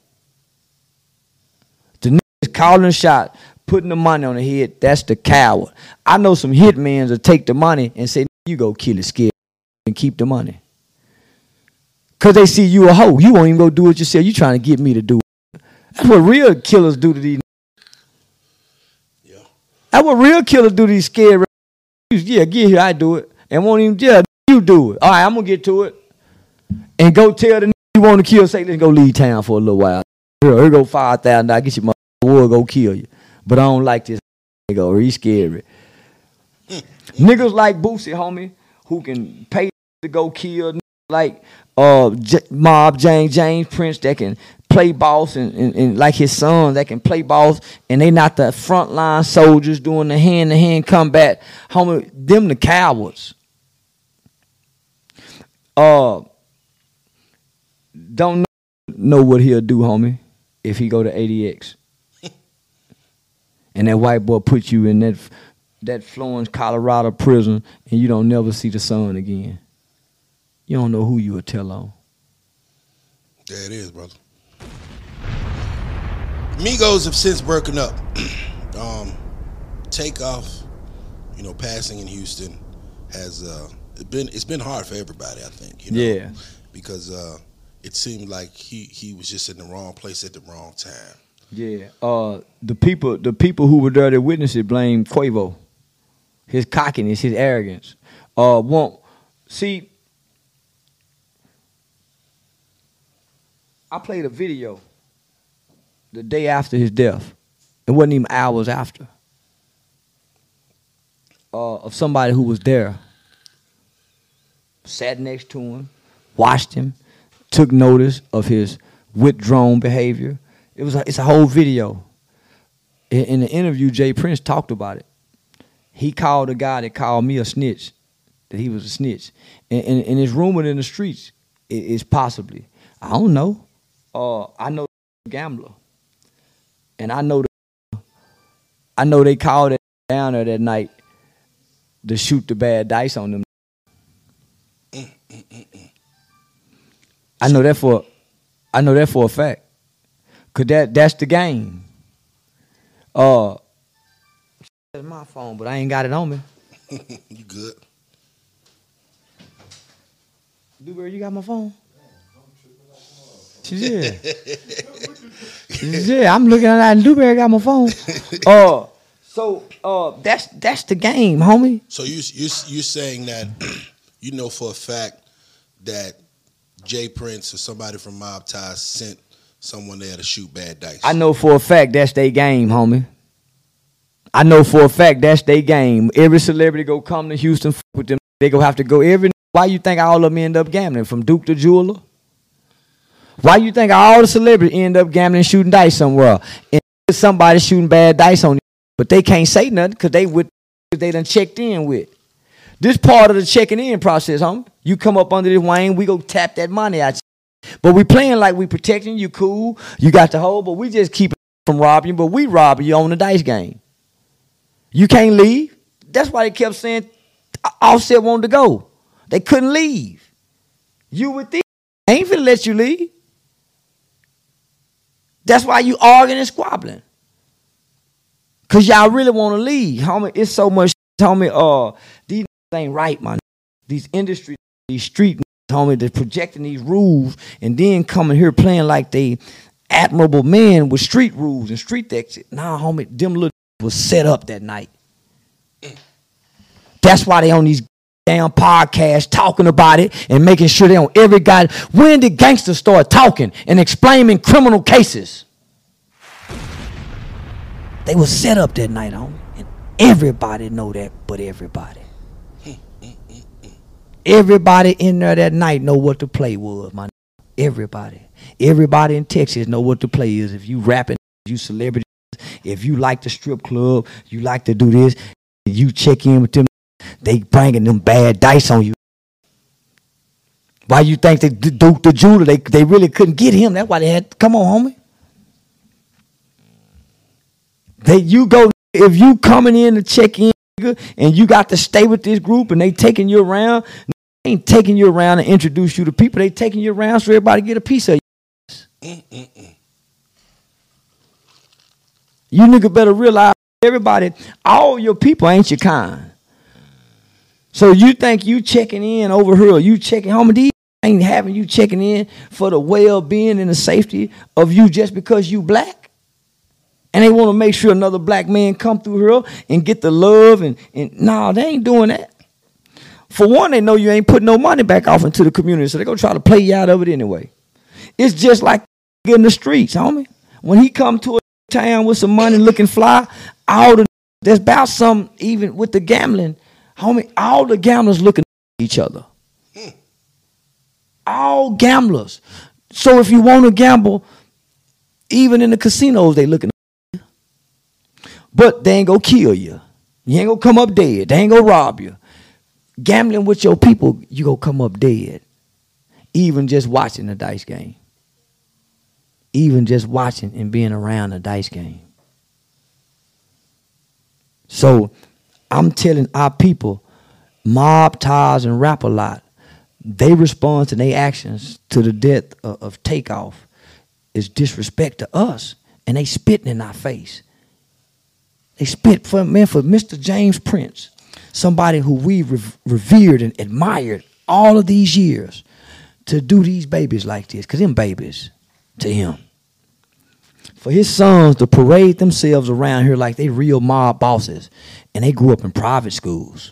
The niggas calling the shot, putting the money on the head, that's the coward. I know some hitmans will take the money and say, you go kill a scared and keep the money. Cause they see you a hoe. You won't even go do it yourself. You trying to get me to do it. That's what real killers do to these. Yeah. That's what real killers do to these scared. Yeah, get here, I do it. And won't even, yeah, you do it. All right, I'm gonna get to it. And go tell the you want to kill, say, let's go leave town for a little while. Here, here go five thousand dollars, get your mother, will go kill you. But I don't like this nigga, or he's scary. Niggas like Boosie, homie, who can pay to go kill, like uh J- Mob James James Prince that can play boss and, and, and like his son that can play boss and they not the frontline soldiers doing the hand to hand combat. Homie, them the cowards. Uh don't know, know what he'll do, homie, if he go to ADX. <laughs> and that white boy put you in that that Florence, Colorado prison and you don't never see the sun again. You don't know who you would tell on. There it is, brother. Migos have since broken up. <clears throat> um, takeoff, you know, passing in Houston has uh, it been it's been hard for everybody. I think, you know, Yeah. because uh, it seemed like he he was just in the wrong place at the wrong time. Yeah. Uh the people the people who were there to witness it blame Quavo. His cockiness, his arrogance. Uh won't see I played a video the day after his death. It wasn't even hours after. Uh, of somebody who was there. Sat next to him, watched him, took notice of his withdrawn behavior. It was a, it's a whole video. In, in the interview, J Prince talked about it. He called a guy that called me a snitch, that he was a snitch, and, and, and it's rumored in the streets. It, it's possibly. I don't know. Uh, I know a gambler, and I know the, I know they called it down there that night to shoot the bad dice on them. I know that for I know that for a fact. Cause that that's the game. Uh that's my phone, but I ain't got it on me. <laughs> you good? Dewberry, you got my phone? Yeah. <laughs> yeah, I'm looking at that and Dewberry got my phone. <laughs> Uh so uh that's that's the game, homie. So you you you're saying that <clears throat> you know for a fact that J Prince or somebody from Mob Ties sent someone there to shoot bad dice. I know for a fact that's their game, homie. I know for a fact that's their game. Every celebrity go come to Houston with them. They go have to go every. Why you think all of them end up gambling? From Duke to Jeweler. Why you think all the celebrities end up gambling, shooting dice somewhere, and somebody shooting bad dice on you, but they can't say nothing because they with they done checked in with. This part of the checking in process, homie. You come up under this wing, we go tap that money out. But we playing like we protecting you, cool. You got the hole, but we just keep from robbing you. But we robbing you on the dice game. You can't leave. That's why they kept saying Offset wanted to go. They couldn't leave. You with these ain't finna let you leave. That's why you arguing and squabbling. Cause y'all really want to leave, homie. It's so much, homie. Uh, these ain't right, man. These industry, these street, homie, they're projecting these rules and then coming here playing like they admirable men with street rules and street exit. Nah, homie, them little was set up that night. That's why they on these damn podcasts talking about it and making sure they on every guy. When did gangsters start talking and explaining criminal cases? They was set up that night, homie. And everybody know that, but everybody. Everybody in there that night know what the play was, man. Everybody. Everybody in Texas know what the play is. If you rapping, you celebrity, if you like the strip club, you like to do this, you check in with them, they bringing them bad dice on you. Why you think they Duke the jeweler, they, they really couldn't get him. That's why they had, come on, homie. They you go if you coming in to check in and you got to stay with this group and they taking you around they ain't taking you around and introduce you to people. They taking you around so everybody get a piece of you. Mm, mm, mm. You nigga better realize everybody, all your people ain't your kind. So you think you checking in over here, you checking home these ain't having you checking in for the well-being and the safety of you just because you black? And they want to make sure another black man come through here and get the love and, and no, they ain't doing that. For one, they know you ain't putting no money back off into the community, so they gonna try to play you out of it anyway. It's just like in the streets, homie. When he come to a town with some money looking fly, all the there's about some even with the gambling, homie. All the gamblers looking at each other. All gamblers. So if you want to gamble, even in the casinos, they looking. But they ain't gonna kill you. You ain't gonna come up dead. They ain't gonna rob you. Gambling with your people, you gonna come up dead. Even just watching the dice game even just watching and being around a dice game. So I'm telling our people, mob ties and Rap-A-Lot. They respond to their actions to the death of, of takeoff is disrespect to us, and they spitting in our face. They spit for man for Mr. James Prince, somebody who we rev- revered and admired all of these years, to do these babies like this, cause them babies to him. For his sons to parade themselves around here like they real mob bosses, and they grew up in private schools.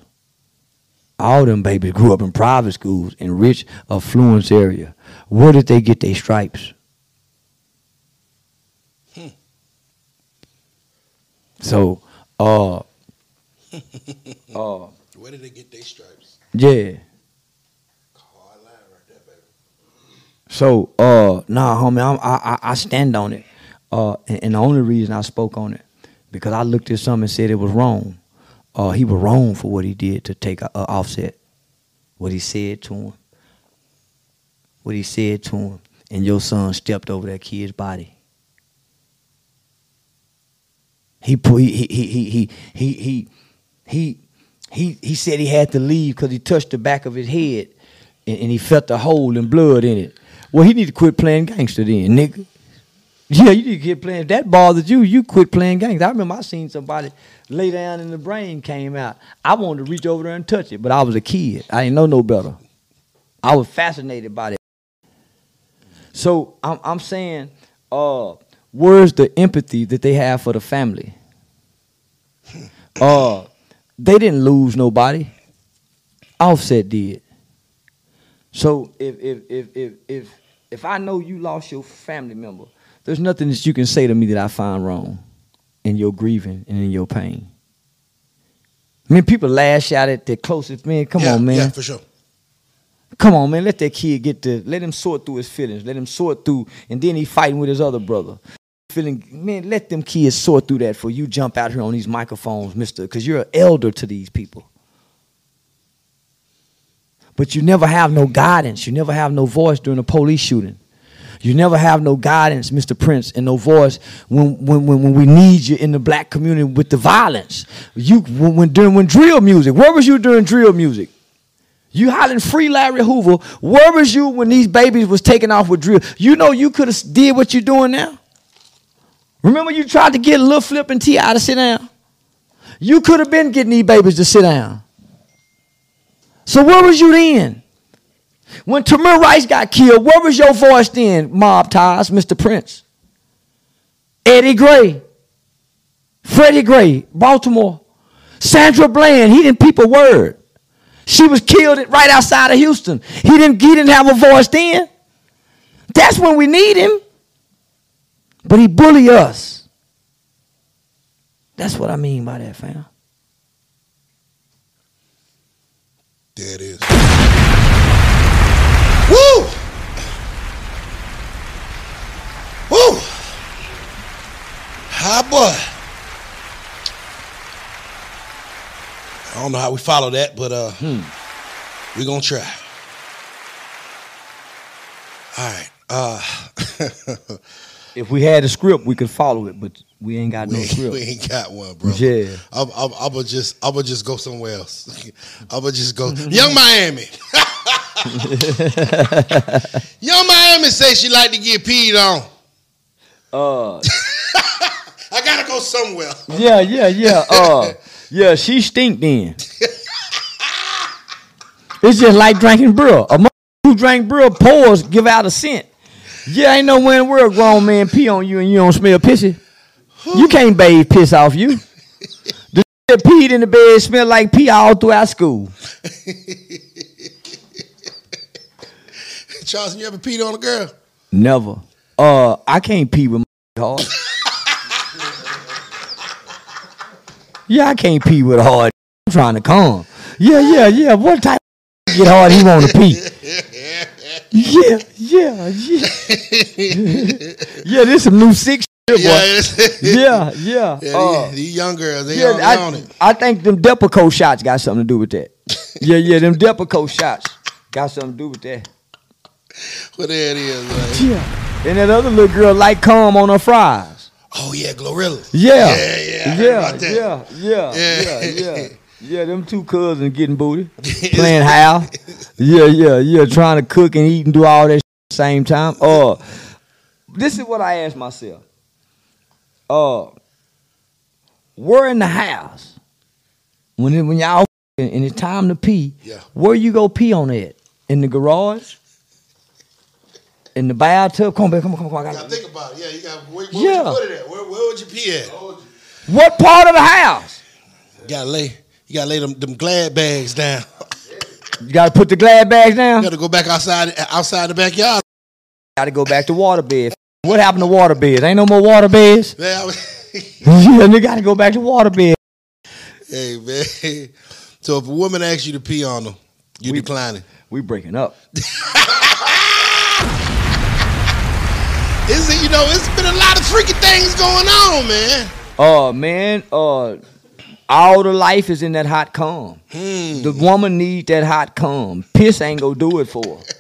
All them babies grew up in private schools in rich, affluence area. Where did they get their stripes? So, uh, <laughs> uh, Where did they get their stripes? yeah. Hard line right there, baby. So, uh, nah, homie, I'm, I, I I stand on it. Uh, and, and the only reason I spoke on it because I looked at something and said it was wrong. Uh, he was wrong for what he did to take a, a offset. What he said to him. What he said to him, and your son stepped over that kid's body. He he he he he he he he he, he said he had to leave because he touched the back of his head and, and he felt the hole and blood in it. Well, he need to quit playing gangster then, nigga. Yeah, you need to quit playing. If that bothered you, you quit playing games. I remember I seen somebody lay down and the brain came out. I wanted to reach over there and touch it, but I was a kid. I didn't know no better. I was fascinated by that. So I'm, I'm saying, uh, where's the empathy that they have for the family? Uh, they didn't lose nobody. Offset did. So if if if if if if I know you lost your family member, there's nothing that you can say to me that I find wrong in your grieving and in your pain. I mean, people lash out at their closest man. Come yeah, on, man. Yeah, for sure. Come on, man. Let that kid get to let him sort through his feelings. Let him sort through, and then he fighting with his other brother. Feeling, man, let them kids sort through that for you jump out here on these microphones, mister, because you're an elder to these people. But you never have no guidance. You never have no voice during a police shooting. You never have no guidance, Mr. Prince, and no voice when, when, when, we need you in the black community with the violence. You when, when during when drill music, where was you during drill music? You hollering free Larry Hoover. Where was you when these babies was taking off with drill? You know you could have did what you're doing now. Remember you tried to get Lil Flip and T.I. to sit down? You could have been getting these babies to sit down. So where was you then? When Tamir Rice got killed, where was your voice then, mob ties, Mr. Prince? Eddie Gray, Freddie Gray, Baltimore. Sandra Bland, he didn't peep a word. She was killed right outside of Houston. He didn't, he didn't have a voice then. That's when we need him. But he bully us. That's what I mean by that, fam. There it is. Woo! Woo! Hi, boy. I don't know how we follow that, but uh, we're gonna try. All right. Uh, <laughs> If we had a script, we could follow it, but we ain't got no we, script. <laughs> we ain't got one, bro. Yeah. I'm, I'm, I'm gonna just, I'm gonna just go somewhere else. <laughs> I'm gonna just go, Yung Miami. <laughs> Yung Miami say she like to get peed on. Uh, <laughs> I gotta go somewhere. yeah, yeah, yeah. Uh, <laughs> yeah, she stink then. It's just like drinking brew. A mother who drank brew pours give out a scent. Yeah, ain't no way in the world grown man pee on you and you don't smell pissy. You can't bathe piss off you. The that peed in the bed smell like pee all throughout school. Charleston, you ever peed on a girl? Never. Uh, I can't pee with my hard. <laughs> yeah, I can't pee with a hard. I'm trying to come. Yeah, yeah, yeah. What type of get hard he want to pee? <laughs> Yeah, yeah, yeah. <laughs> yeah, this some new six shit, boy. Yeah, Yeah, yeah. yeah, uh, these, these young girls, they, yeah, on, I, on it. I think them Depakote shots got something to do with that. yeah, yeah, them Depakote shots got something to do with that. <laughs> What there it is, man. Yeah. And that other little girl like cum on her fries. Oh yeah, Glorilla. Yeah. Yeah, yeah, Yeah, yeah, yeah, <laughs> Yeah. yeah, yeah. Yeah, them two cousins getting booty. <laughs> Playing how? Yeah, yeah, yeah. Trying to cook and eat and do all that at the same time. Uh this is what I asked myself. Uh where in the house when it, when y'all and and it's time to pee, Yeah. where you go pee on it? In the garage? In the bathtub? Come on, baby, come on, come on, come on. I gotta- think about it. Yeah, you got where, where Yeah. would you put it at? Where, where would you pee at? What part of the house? You gotta lay, you gotta lay them, them glad bags down. You gotta put the glad bags down. You gotta go back outside, outside the backyard. Gotta go back to water beds. What happened to water beds? Ain't no more water beds. <laughs> Man, I yeah, they gotta go back to water beds. hey man. So if a woman asks you to pee on them, you We- decline it. We breaking up. <laughs> Is it? You know, it's been a lot of freaky things going on, man. Uh man, uh all the life is in that hot cum. Hmm. The woman needs that hot cum. Piss ain't gonna do it for her. <laughs>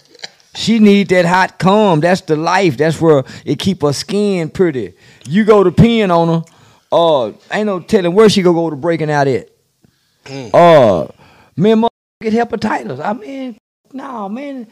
She need that hot cum. That's the life. That's where it keep her skin pretty. You go to peeing on her, uh, ain't no telling where she gonna go to breaking out at. Uh, man, mother get hepatitis. I mean, no, man.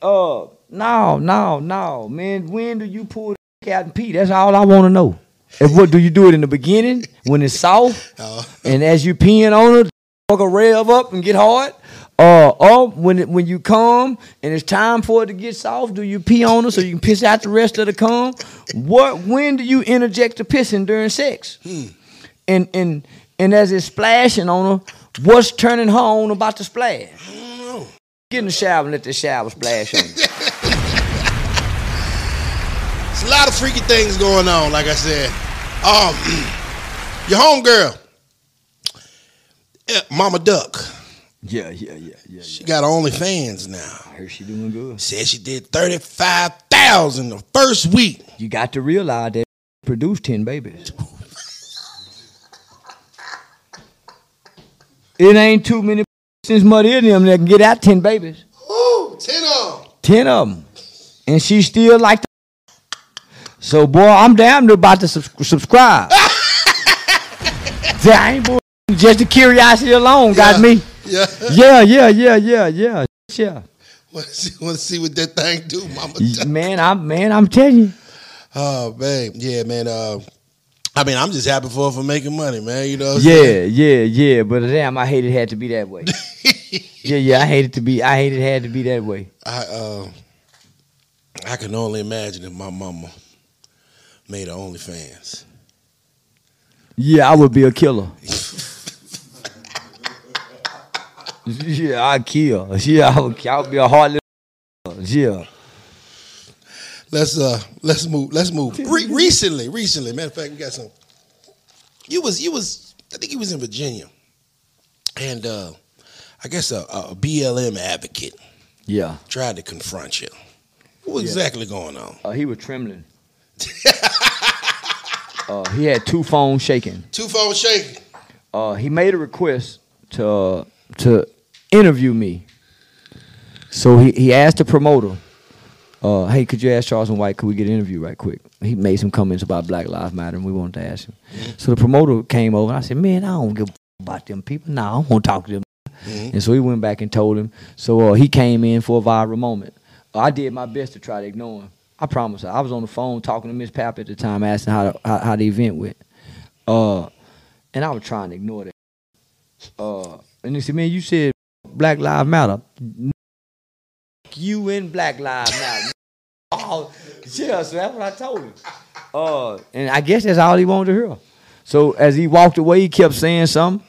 Uh, no, no, no, man. When do you pull the out and pee? That's all I want to know. And what do you do it in the beginning when it's soft, Oh. and as you peeing on it, fuck a rev up and get hard? Uh, or when it, when you come and it's time for it to get soft, do you pee on it so you can piss out the rest of the cum? What? When do you interject the pissing during sex? And and and as it's splashing on her, what's turning her on about the splash? Get in the shower and let the shower splash on you. <laughs> It's a lot of freaky things going on, like I said. Um, <clears throat> your homegirl, eh, Mama Duck, Yeah, yeah, yeah, yeah. she got OnlyFans now. I heard she doing good. Said she did thirty-five thousand the first week. You got to realize that produced ten babies. It ain't too many since mother in them that can get out ten babies. Ooh, ten them. Ten of them. And she still like So boy, I'm damn near about to subs- subscribe. <laughs> Ain't bull- just the curiosity alone got me. Yeah. Yeah, yeah, yeah, yeah, yeah. Yeah. Want to see, see what that thing do, Mama <laughs> Man, I'm man, I'm telling you. Oh man, yeah, man. Uh, I mean, I'm just happy for for making money, man. You know. What I'm saying? Yeah, yeah, yeah. But damn, I hate it had to be that way. <laughs> yeah, yeah, I hate it to be. I hate it had to be that way. I uh, I can only imagine if my mama made her OnlyFans. Yeah, I would be a killer. yeah, I'd kill. Yeah, I would, I would be a heartless. Yeah. Let's uh, let's move. Let's move. Re- recently, recently, matter of fact, we got some. You was you was I think he was in Virginia, and uh, I guess a, a BLM advocate Yeah. tried to confront you. What was exactly going on? Uh, he was trembling. <laughs> uh, he had two phones shaking. Two phones shaking. uh, he made a request to uh, to interview me. So he, he asked the promoter, uh, "Hey, could you ask Charleston White? Could we get an interview right quick?" He made some comments about Black Lives Matter, and we wanted to ask him. So the promoter came over, and I said, "Man, I don't give a f- about them people. No, I don't want to talk to them." And so he went back and told him. So uh, he came in for a viral moment. I did my best to try to ignore him. I promise. I was on the phone talking to Miss Pap at the time, asking how, how how the event went. Uh, and I was trying to ignore that. Uh, and he said, "Man, you said Black Lives Matter. You in Black Lives Matter." <laughs> oh, yeah. So that's what I told him. Uh, and I guess that's all he wanted to hear. So as he walked away, he kept saying something.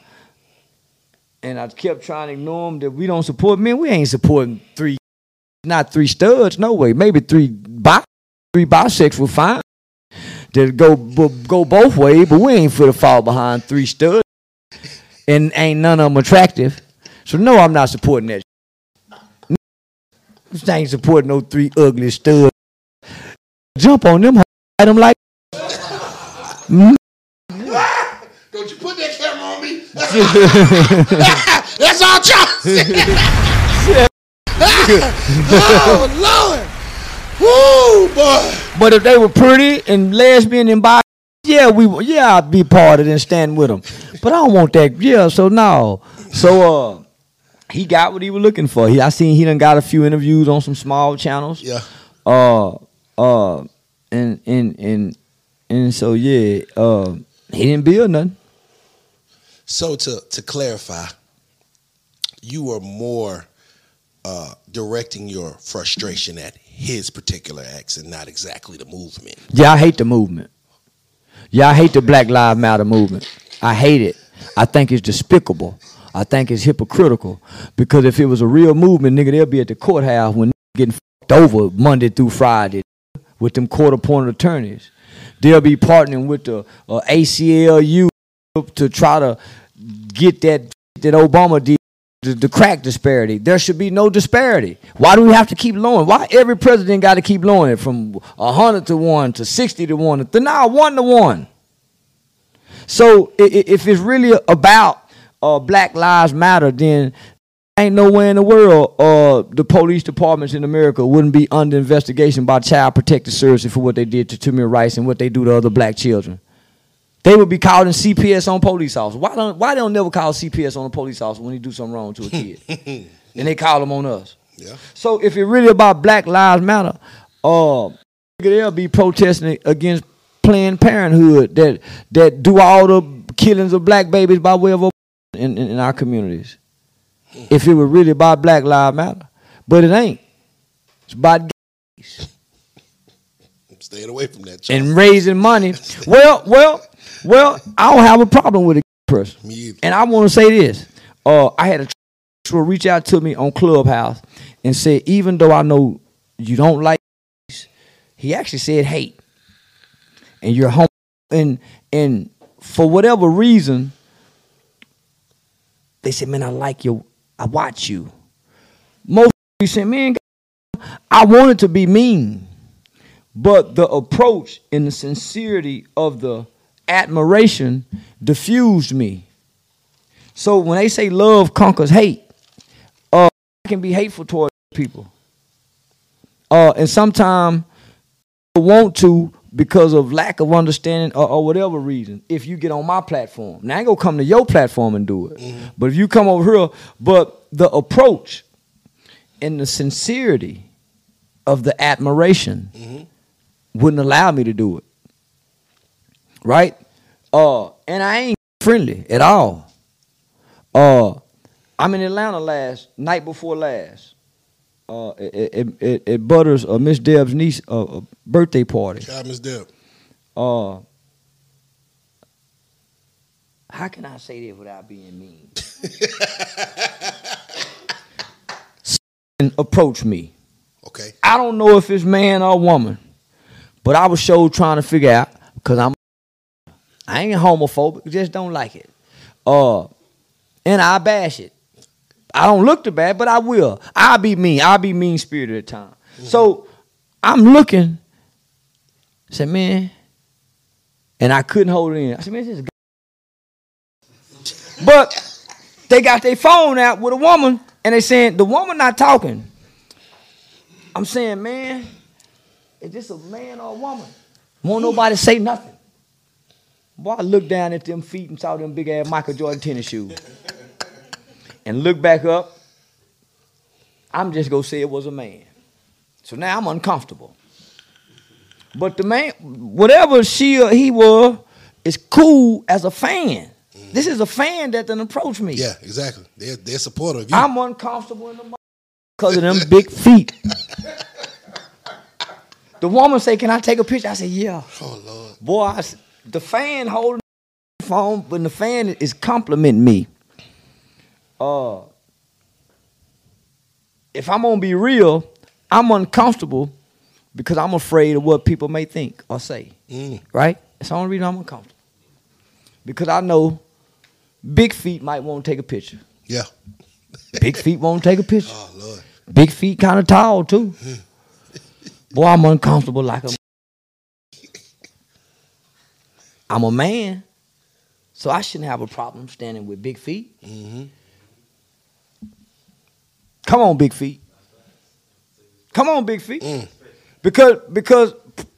And I kept trying to ignore him that we don't support. Man, we ain't supporting three, not three studs, no way. Maybe three three bisexual fine. That go go both ways, but we ain't for to fall behind three studs. And ain't none of them attractive. So no, I'm not supporting that. I ain't supporting no three ugly studs. Jump on them, hide them like. Don't you put that camera on me? <laughs> That's all Charles. <laughs> <laughs> oh Lord. Woo boy. But if they were pretty and lesbian and bi, yeah, we yeah, I'd be part of it and stand with them. But I don't want that. Yeah, so no. So uh, he got what he was looking for. He I seen he done got a few interviews on some small channels. Yeah. Uh, uh, and and and and so yeah, uh, he didn't build nothing. So to to clarify, you were more uh, directing your frustration at his particular acts and not exactly the movement. Yeah, I hate the movement. Yeah, I hate the Black Lives Matter movement. I hate it. I think it's despicable. I think it's hypocritical. Because if it was a real movement, nigga, they'll be at the courthouse when getting fucked over Monday through Friday with them court appointed attorneys. They'll be partnering with the uh, ACLU to try to get that that Obama did the, the crack disparity. There should be no disparity. Why do we have to keep lowering? Why every president got to keep lowering it from hundred to one to sixty to one to now one to one? So i- i- if it's really about uh, Black Lives Matter, then ain't nowhere in the world uh, the police departments in America wouldn't be under investigation by Child Protective Services for what they did to Tamir Rice and what they do to other black children. They would be calling CPS on police officers. Why don't why they don't never call CPS on a police officer when he do something wrong to a kid? <laughs> and they call them on us. Yeah. So if it really about Black Lives Matter, uh, they'll be protesting against Planned Parenthood that that do all the killings of black babies by way of in, in, in our communities. If it were really about Black Lives Matter, but it ain't. It's about gays <laughs> I'm staying away from that. Charles. and raising money. <laughs> Well, well, well. I don't have a problem with a person. And I want to say this. Uh, I had a will reach out to me on Clubhouse and say, even though I know you don't like, he actually said hate, and you're home, and and for whatever reason, they said, man, I like you, I watch you. Most you said, man, I wanted to be mean, but the approach and the sincerity of the admiration diffused me. So when they say love conquers hate, uh, I can be hateful toward people. Uh, and sometimes want to because of lack of understanding or, or whatever reason. If you get on my platform, now I ain't gonna come to your platform and do it. But if you come over here, but the approach and the sincerity of the admiration wouldn't allow me to do it. Right? Uh, and I ain't friendly at all. Uh, I'm in Atlanta last night before last. Uh, it, it, it, at Butters, uh, Miss Deb's niece, uh, uh, birthday party. God, Miss Deb. Uh, how can I say this without being mean? <laughs> and approach me. Okay. I don't know if it's man or woman, but I was sure trying to figure out because I'm I ain't homophobic, just don't like it. Uh, and I bash it. I don't look too bad, but I will. I'll be mean. I'll be mean spirited at times. So I'm looking. Said, man, and I couldn't hold it in. I said, man, this is. But they got their phone out with a woman, and they saying the woman not talking. I'm saying, man, is this a man or a woman? Won't nobody say nothing. Boy, I looked down at them feet and saw them big ass Michael Jordan tennis shoes. <laughs> and look back up, I'm just gonna say it was a man. So now I'm uncomfortable. But the man, whatever she or he was, is cool as a fan. Mm-hmm. This is a fan that done approached me. Yeah, exactly. They're they're supportive of you. I'm uncomfortable in the because of them <laughs> big feet. the woman say, "Can I take a picture?" I said, "Yeah." oh Lord. Boy, I the fan holding the phone, but the fan is complimenting me. Uh, if I'm gonna be real, I'm uncomfortable because I'm afraid of what people may think or say. Mm. Right? That's the only reason I'm uncomfortable. Because I know big feet might want to take a picture. Yeah. Big feet won't take a <laughs> picture. Oh Lord. Big feet kind of tall too. Boy, I'm uncomfortable like a. I'm a man, so I shouldn't have a problem standing with big feet. Mm-hmm. Come on, big feet. Come on, big feet. Mm. Because because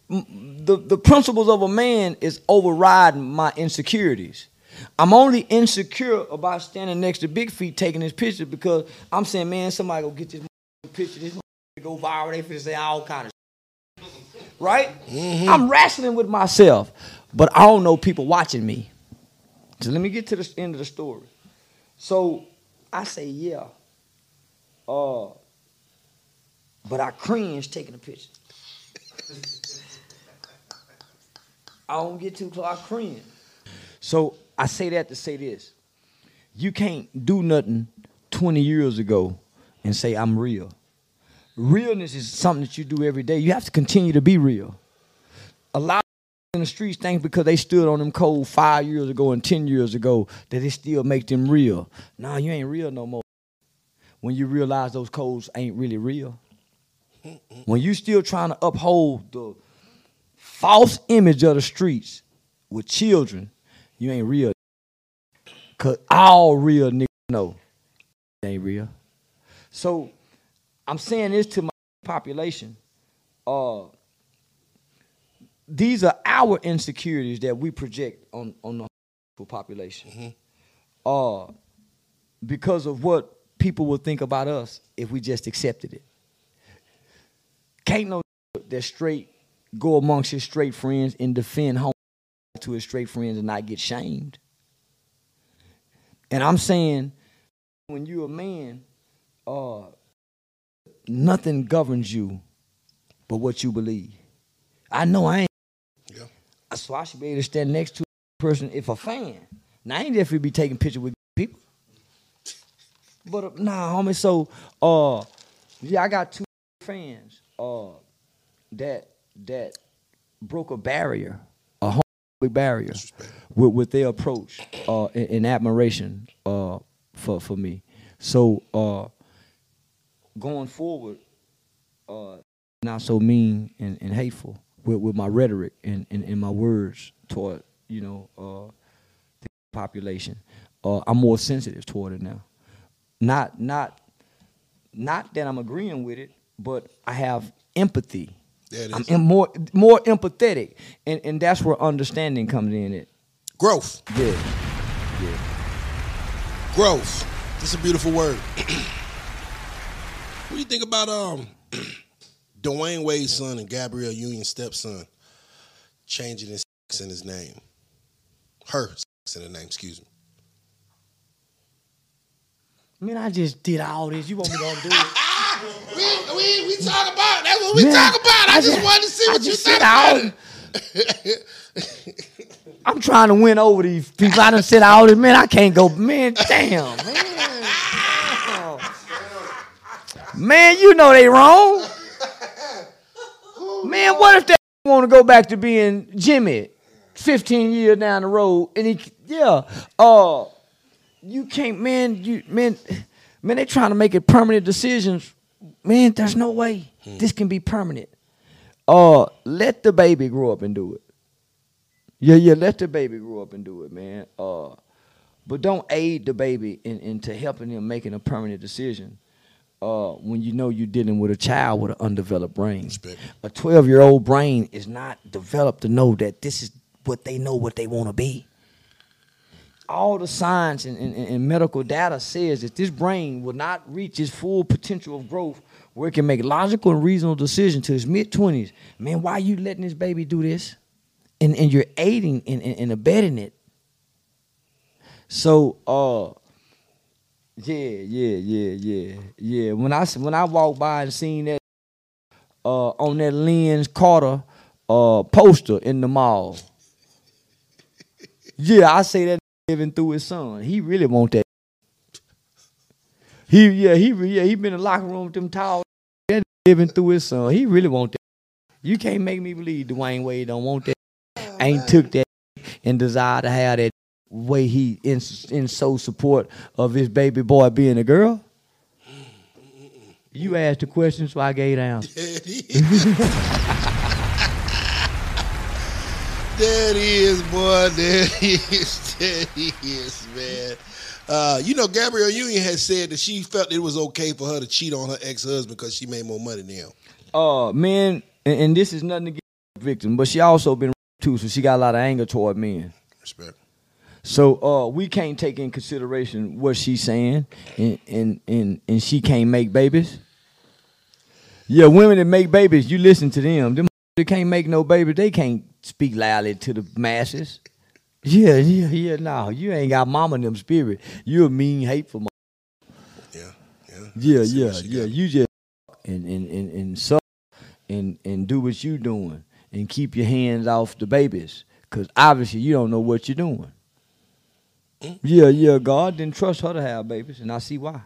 the the principles of a man is overriding my insecurities. I'm only insecure about standing next to Big Feet taking this picture because I'm saying, man, somebody go get this picture, this go viral. They finna say all kind of right. I'm wrestling with myself, but I don't know people watching me. So let me get to the end of the story. So I say, yeah. Uh, but I cringe taking a picture. <laughs> I don't get too close. I cringe. So I say that to say this: you can't do nothing 20 years ago and say I'm real. Realness is something that you do every day. You have to continue to be real. A lot in the streets think because they stood on them cold five years ago and 10 years ago that it still make them real. Nah, you ain't real no more. When you realize those codes ain't really real. When you still trying to uphold the false image of the streets with children, you ain't real. Cause all real niggas know ain't real. So I'm saying this to my population. Uh, these are our insecurities that we project on on the population. Uh, because of what people would think about us if we just accepted it. Can't no that straight go amongst his straight friends and defend home to his straight friends and not get shamed. And I'm saying, when you're a man, uh, nothing governs you but what you believe. I know I ain't. So I should be able to stand next to a person if a fan. Now I ain't definitely be taking pictures with people. But uh, nah, homie. So uh, yeah, I got two fans uh that that broke a barrier, a homophobic barrier, with, with their approach uh and, and admiration uh for for me. So uh going forward, uh not so mean and, and hateful with, with my rhetoric and, and, and my words toward, you know, uh the population. Uh I'm more sensitive toward it now. Not not not that I'm agreeing with it, but I have empathy. I'm em- more more empathetic, and and that's where understanding comes in. It Growth. yeah. Growth. That's a beautiful word. <clears throat> what do you think about um <clears throat> Dwyane Wade's son and Gabrielle Union's stepson changing his sex in his name? Her sex in the name, excuse me. Man, I just did all this. You want me to undo it? <laughs> We, we, we talk about that's what we Man, talk about. I, I just just- wanted to see I what you just said said about all- it. <laughs> I'm trying to win over these people. I done said all this. Man, I can't go. Man, damn, man. Damn. <laughs> Man, you know they wrong. Man, what if they want to go back to being Jimmy 15 years down the road? And he, yeah, uh, you can't, man, you, man, man, they trying to make it permanent decisions. Man, there's no way this can be permanent. Uh, let the baby grow up and do it. Yeah, yeah, let the baby grow up and do it, man. Uh, but don't aid the baby in, into helping him making a permanent decision. Uh, when you know you're dealing with a child with an undeveloped brain, Respect. a 12 year old brain is not developed to know that this is what they know what they want to be. all the science and, and, and medical data says that this brain will not reach its full potential of growth where it can make logical and reasonable decisions to its mid 20s. Man, why are you letting this baby do this? And, and you're aiding and, and, and abetting it. So, uh, yeah, yeah, yeah, yeah, yeah. When I when I walked by and seen that uh, on that Lens Carter uh, poster in the mall, <laughs> yeah, I say that living through his son. He really want that. He yeah he yeah he been in the locker room with them tall. That living through his son. He really want that. You can't make me believe Dwyane Wade don't want that. Ain't took that and desire to have that way he in in so support of his baby boy being a girl. You asked the question, so I gave down. <laughs> There he is, boy. There he is. There is, man. Uh, you know, Gabrielle Union had said that she felt it was okay for her to cheat on her ex husband because she made more money than him. Uh, men, and, and this is nothing to get victim, but she also been too, so she got a lot of anger toward men. Respect. So uh, we can't take in consideration what she's saying, and and and, and she can't make babies. Yeah, women that make babies, you listen to them. Them <laughs> that can't make no baby, they can't speak loudly to the masses. Yeah, yeah, yeah. No, you ain't got mama in them spirit. You a mean, hateful. Mama. Yeah, yeah. Yeah, yeah, yeah. got. You just <laughs> and and and and suck and and do what you doing and keep your hands off the babies, cause obviously you don't know what you're doing. Mm. Yeah, yeah. God didn't trust her to have babies, and I see why.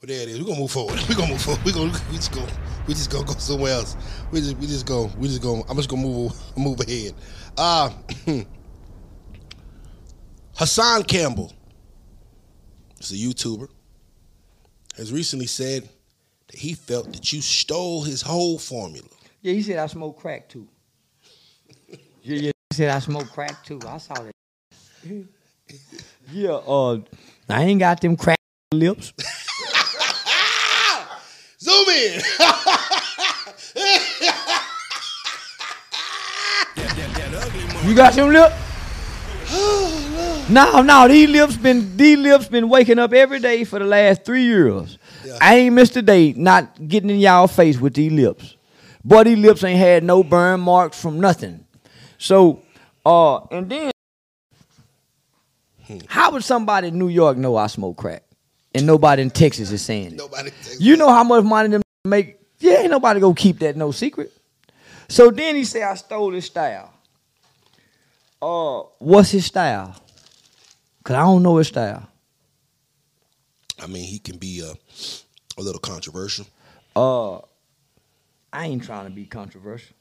But there it is. We're gonna move forward. <laughs> We're gonna move forward. We're gonna we just go we just gonna go somewhere else. We just we just go we just go I'm just gonna move <laughs> move ahead. Uh <clears throat> Hassan Campbell, is a YouTuber, has recently said that he felt that you stole his whole formula. Yeah, he said I smoke crack too. <laughs> yeah, yeah. He said I smoke crack too. I saw that. <laughs> yeah, uh, I ain't got them crack lips. <laughs> Zoom in. <laughs> You got them lips? <sighs> no, no, these lips been these lips been waking up every day for the last three years. Yeah. I ain't missed a day not getting in y'all face with these lips. Boy, these lips ain't had no burn marks from nothing. So, uh, and then how would somebody in New York know I smoke crack? And nobody in Texas is saying it. Nobody You know how much money them make? Yeah, ain't nobody gonna keep that no secret. So then he say I stole his style. Uh, what's his style? Cause I don't know his style. I mean, he can be uh, a little controversial. Uh, I ain't trying to be controversial.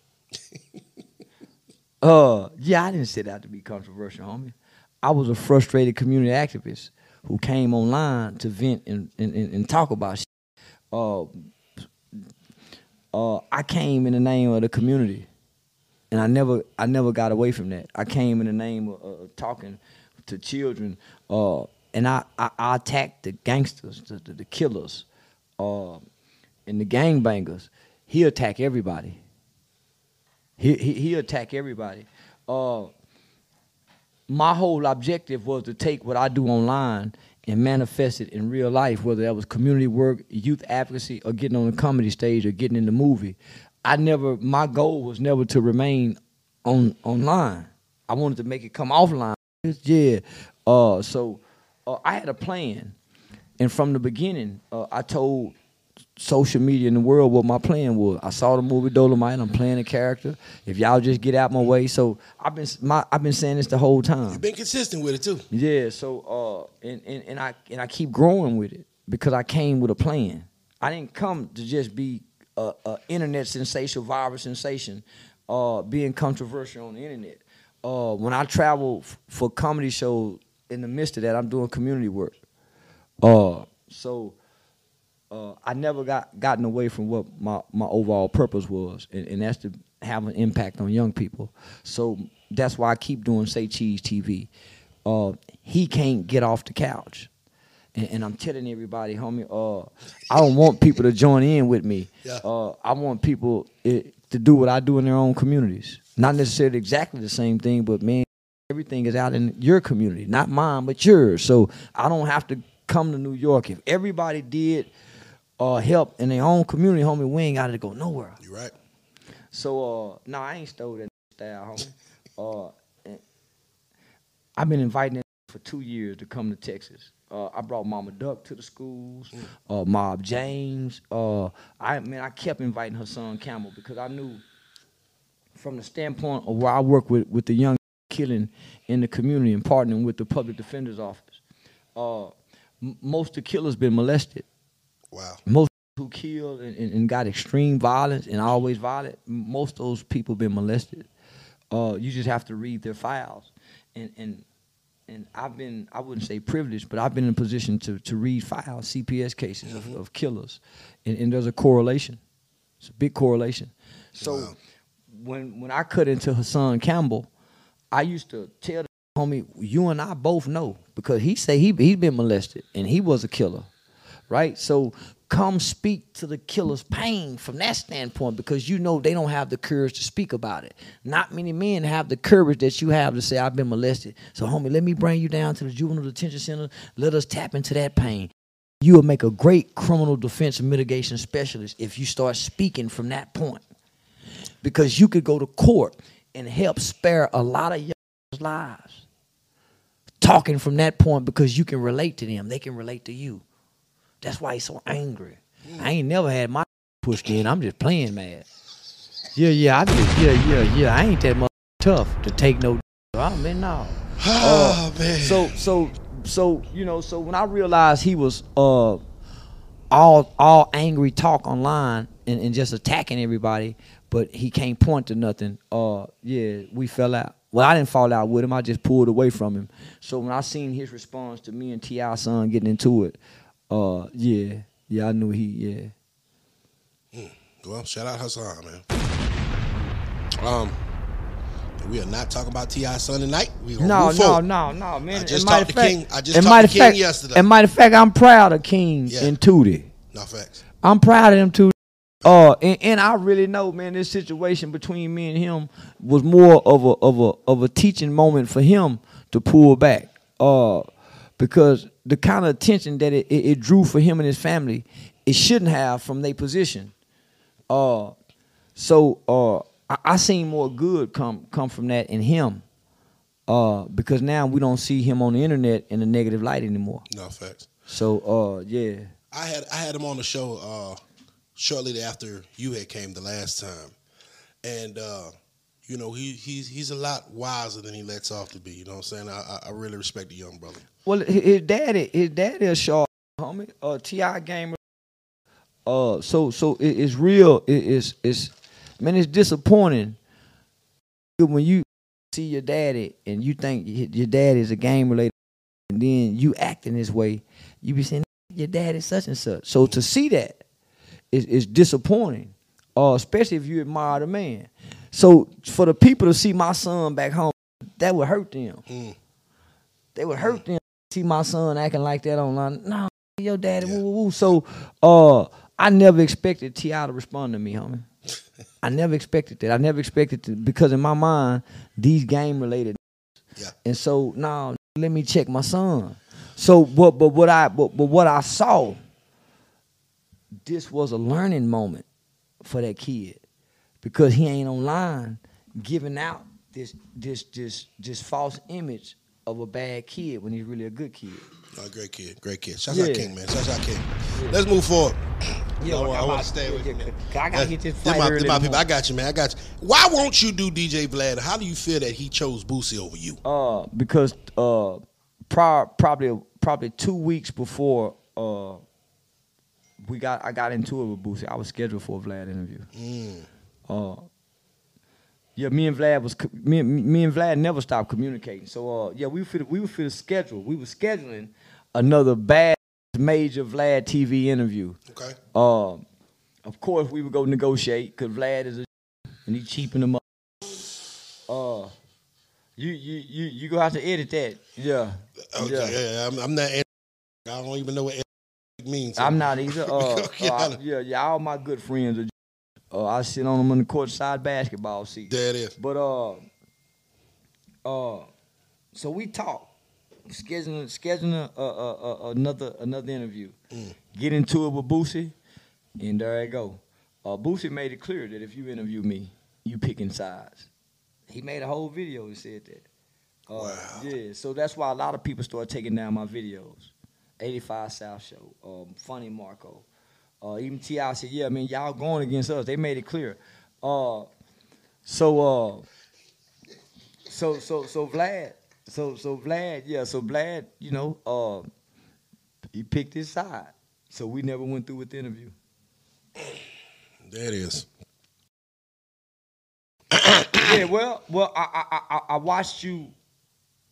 <laughs> uh, yeah, I didn't set out to be controversial, homie. I was a frustrated community activist who came online to vent and, and, and, talk about shit. Uh, uh, I came in the name of the community, and I never, I never got away from that. I came in the name of uh, talking to children, uh, and I, I, I attacked the gangsters, the, the, the killers, uh, and the gangbangers. He attack everybody. He he, he attack everybody. My whole objective was to take what I do online and manifest it in real life, whether that was community work, youth advocacy, or getting on the comedy stage or getting in the movie. I never my goal was never to remain on online. I wanted to make it come offline. Yeah. Uh so uh, I had a plan. And from the beginning, uh, I told social media in the world what my plan was. I saw the movie Dolomite. I'm playing a character. If y'all just get out my way, so I've been my I've been saying this the whole time. You've been consistent with it too. Yeah, so uh and, and, and I and I keep growing with it because I came with a plan. I didn't come to just be a, a internet sensation, viral sensation, uh being controversial on the internet. Uh when I travel f- for comedy shows in the midst of that I'm doing community work. Uh so uh, I never got gotten away from what my, my overall purpose was, and, and that's to have an impact on young people. So that's why I keep doing Say Cheese TV. Uh, he can't get off the couch, and, and I'm telling everybody, homie, uh, I don't want people to join in with me. Yeah. Uh, I want people eh, to do what I do in their own communities. Not necessarily exactly the same thing, but man, everything is out in your community, not mine, but yours. So I don't have to come to New York. If everybody did uh, help in their own community, homie, we ain't got to go nowhere. You right? So uh no, I ain't stole that <laughs> style, homie. <laughs> Uh I've been inviting them <laughs> for two years to come to Texas. Uh, I brought Mama Duck to the schools, uh, Mob James. Uh, I man, I kept inviting Hassan Campbell because I knew from the standpoint of where I work with with the young killing in the community and partnering with the public defender's office. Uh, m- most of the killers been molested Wow. most who killed and, and, and got extreme violence and always violent, most of those people been molested. Uh, you just have to read their files, and and and I've been I wouldn't say privileged, but I've been in a position to to read files, CPS cases of, of killers, and, and there's a correlation. It's a big correlation. So Wow. when when I cut into Hassan Campbell, I used to tell the homie, you and I both know because he say he he been molested and he was a killer, right? So come speak to the killer's pain from that standpoint because you know they don't have the courage to speak about it. Not many men have the courage that you have to say I've been molested. So homie, let me bring you down to the juvenile detention center. Let us tap into that pain. You will make a great criminal defense mitigation specialist if you start speaking from that point because you could go to court and help spare a lot of young lives. Talking from that point because you can relate to them, they can relate to you. That's why he's so angry. I ain't never had my pushed in. I'm just playing mad. Yeah, yeah, I just yeah, yeah, yeah. I ain't that much tough to take no. I mean, no. Oh man. So so so you know so when I realized he was uh all all angry talk online and, and just attacking everybody, but he can't point to nothing. Uh yeah, we fell out. Well, I didn't fall out with him. I just pulled away from him. So when I seen his response to me and T.I. son getting into it, uh yeah, yeah, I knew he yeah. Well, shout out Hassan, man. Um, we are not talking about T.I. son tonight. We gonna No, no, no, no, man. I just talked to fact- King- I just talked to King fact- yesterday. And matter of fact, I'm proud of King Yeah. and Tootie. No facts. I'm proud of them too. Uh, and, and I really know, man, this situation between me and him was more of a of a of a teaching moment for him to pull back. Uh, because the kind of attention that it, it, it drew for him and his family, it shouldn't have from their position. Uh, so uh, I, I seen more good come come from that in him. Uh, because now we don't see him on the internet in a negative light anymore. No facts. So uh, yeah. I had I had him on the show uh, shortly after you had came the last time, and uh, you know he he's he's a lot wiser than he lets off to be. You know what I'm saying? I I- really respect the young brother. Well, his daddy, his daddy is sharp, homie. Uh, T.I. gamer. Uh, so so it, it's real. It, it's it's man, it's disappointing when you see your daddy and you think your dad is a game related, and then you acting this way. You be saying your dad is such and such. So to see that is is disappointing. Uh, especially if you admire the man. So for the people to see my son back home, that would hurt them. Mm. They would hurt them see my son acting like that online. No, your daddy, woo, woo, woo. So, uh, I never expected T.I. to respond to me, homie. I never expected that. I never expected to because in my mind, these game related. Yeah. And so now let me check my son. So, but but what I but, but what I saw, this was a learning moment for that kid because he ain't online giving out this this this this false image of a bad kid when he's really a good kid. No, great kid, great kid. Shouts Yeah. out King, man. Shouts out King. Let's move forward. Yeah, No, I want to stay yeah, with yeah, you. man. I gotta get this flight my, early my people. I got you, man. I got you. Why won't you do DJ Vlad? How do you feel that he chose Boosie over you? Uh, because uh, prior probably probably two weeks before uh, we got I got into it with Boosie. I was scheduled for a Vlad interview. Mm. Uh, yeah, me and Vlad was me, me and Vlad never stopped communicating. So uh, yeah, we were we were for the schedule. We were scheduling another bad major Vlad TV interview. Okay. Uh, of course, we would go negotiate because Vlad is a <laughs> and he cheaping them up. Uh, you you you you gonna have to edit that. Yeah. Okay. Yeah. Yeah. yeah, I'm, I'm not. I don't even know what it means. I'm not either. <laughs> Uh, Okay, uh, yeah, yeah. All my good friends are. Uh, I sit on them in the courtside basketball seat. There it is. But uh, uh, so we talk, scheduling scheduling a, a, a, another another interview. Get into it with Boosie, and there I go. Uh, Boosie made it clear that if you interview me, you picking sides. He made a whole video and said that. Uh, Wow. Yeah, so that's why a lot of people started taking down my videos. 85 South Show, um, Funny Marco. Uh, even T.I. said, yeah, I mean, y'all going against us. They made it clear. Uh, so, uh, so, so, so Vlad, so, so Vlad, yeah, so Vlad, you know, uh, he picked his side. So we never went through with the interview. There it is. yeah, well, well, I, I, I, I watched you.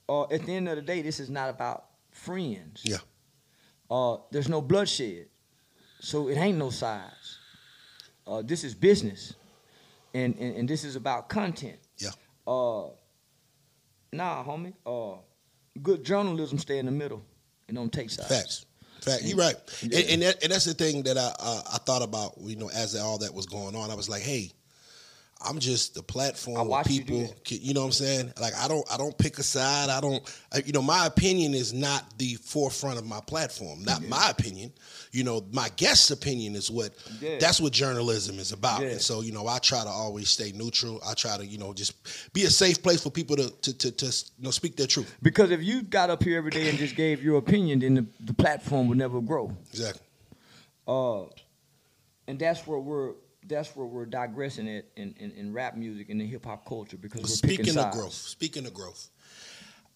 Uh, at the end of the day, this is not about friends. Yeah. Uh, there's no bloodshed, so it ain't no sides. Uh, this is business, and, and and this is about content. Yeah. Uh, nah, homie. Uh, good journalism stay in the middle and don't take sides. Facts. Fact. You're right. Yeah. And, and, that, and that's the thing that I uh, I thought about. You know, as all that was going on, I was like, hey. I'm just the platform where watched you people, can, you know what I'm saying? Like I don't, I don't pick a side. I don't, I, you know, my opinion is not the forefront of my platform. Not my opinion. You know, my guest's opinion is what. Yeah. That's what journalism is about. Yeah. And so, you know, I try to always stay neutral. I try to, you know, just be a safe place for people to, to, to, to you know, speak their truth. Because if you got up here every day and just gave your opinion, then the, the platform would never grow. Exactly. Uh, and that's where we're that's where we're digressing it in, in, in rap music and in hip hop culture because we're Speaking of growth, speaking of growth,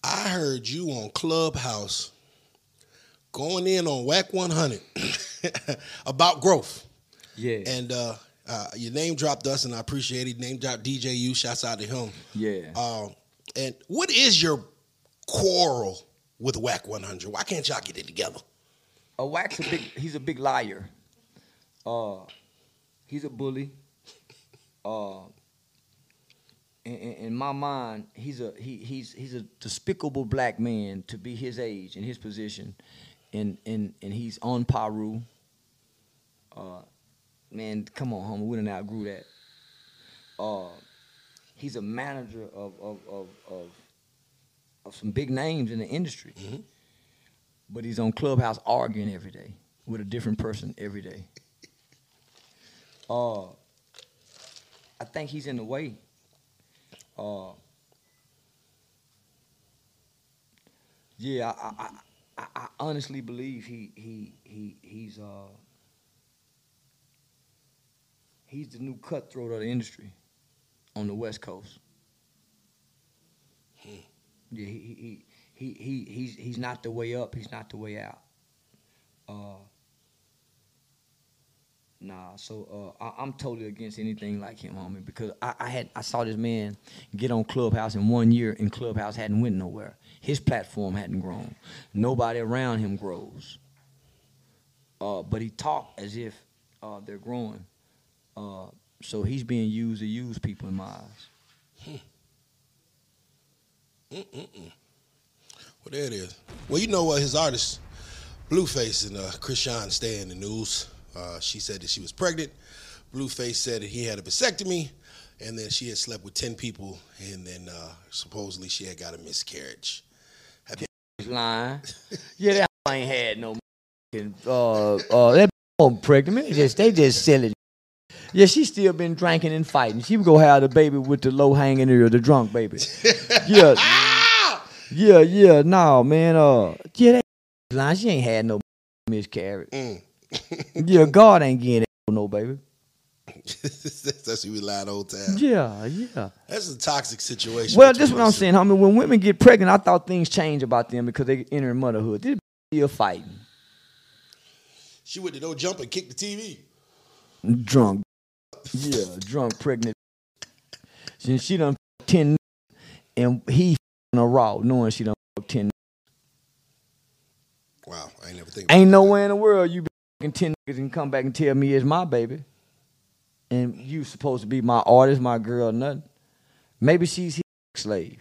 I heard you on Clubhouse going in on Wack 100 <laughs> about growth. Yeah, And uh, uh, your name dropped us, and I appreciate it. Name dropped DJ U. Shouts out to him. yeah. Um, and what is your quarrel with Wack 100? Why can't y'all get it together? a wax a big he's a big liar. Uh, he's a bully. Uh, in, in, my mind, he's a he he's he's a despicable black man to be his age and his position, and and and he's on Piru. Uh, man, come on, homie, we done outgrew that. Uh, he's a manager of of of of, of some big names in the industry but he's on Clubhouse arguing every day with a different person every day. Uh, I think he's in the way. Uh, yeah, I, I, I, I honestly believe he he he he's uh he's the new cutthroat of the industry on the West Coast. Yeah, he he he he he's he's not the way up. He's not the way out. Uh, nah. So uh, I, I'm totally against anything like him, homie. Because I, I had I saw this man get on Clubhouse in one year, and Clubhouse hadn't went nowhere. His platform hadn't grown. Nobody around him grows. Uh, but he talked as if uh, they're growing. Uh, so he's being used to use people in my eyes. Well, there it is. Well, you know what? His artist, Blueface and uh, Chrisean stay in the news. Uh, she said that she was pregnant. Blueface said that he had a vasectomy, and then she had slept with 10 people, and then uh, supposedly she had got a miscarriage. He's <laughs> lying. <laughs> yeah, that ain't had no uh uh that <laughs> pregnant. They just they just silly. Yeah, she still been drinking and fighting. She would go have the baby with the low hanging ear, the drunk baby. Yeah, yeah, yeah. No, man. Uh, yeah, that lying. She ain't had no miscarriage. Mm. <laughs> Yeah, God ain't getting it no baby. <laughs> That's what we lied the whole time. Yeah, yeah. That's a toxic situation. Well, is what I'm saying, homie. When women get pregnant, I thought things change about them because they enter motherhood. This still fighting. She went to no jump and kicked the TV. drunk. Yeah, drunk, pregnant. Since she done f- ten, and he a raw, knowing she done f- ten. Wow, I ain't never think. Ain't nowhere in the world you be ten niggas and come back and tell me it's my baby, and you supposed to be my artist, my girl, nothing. Maybe she's his slave,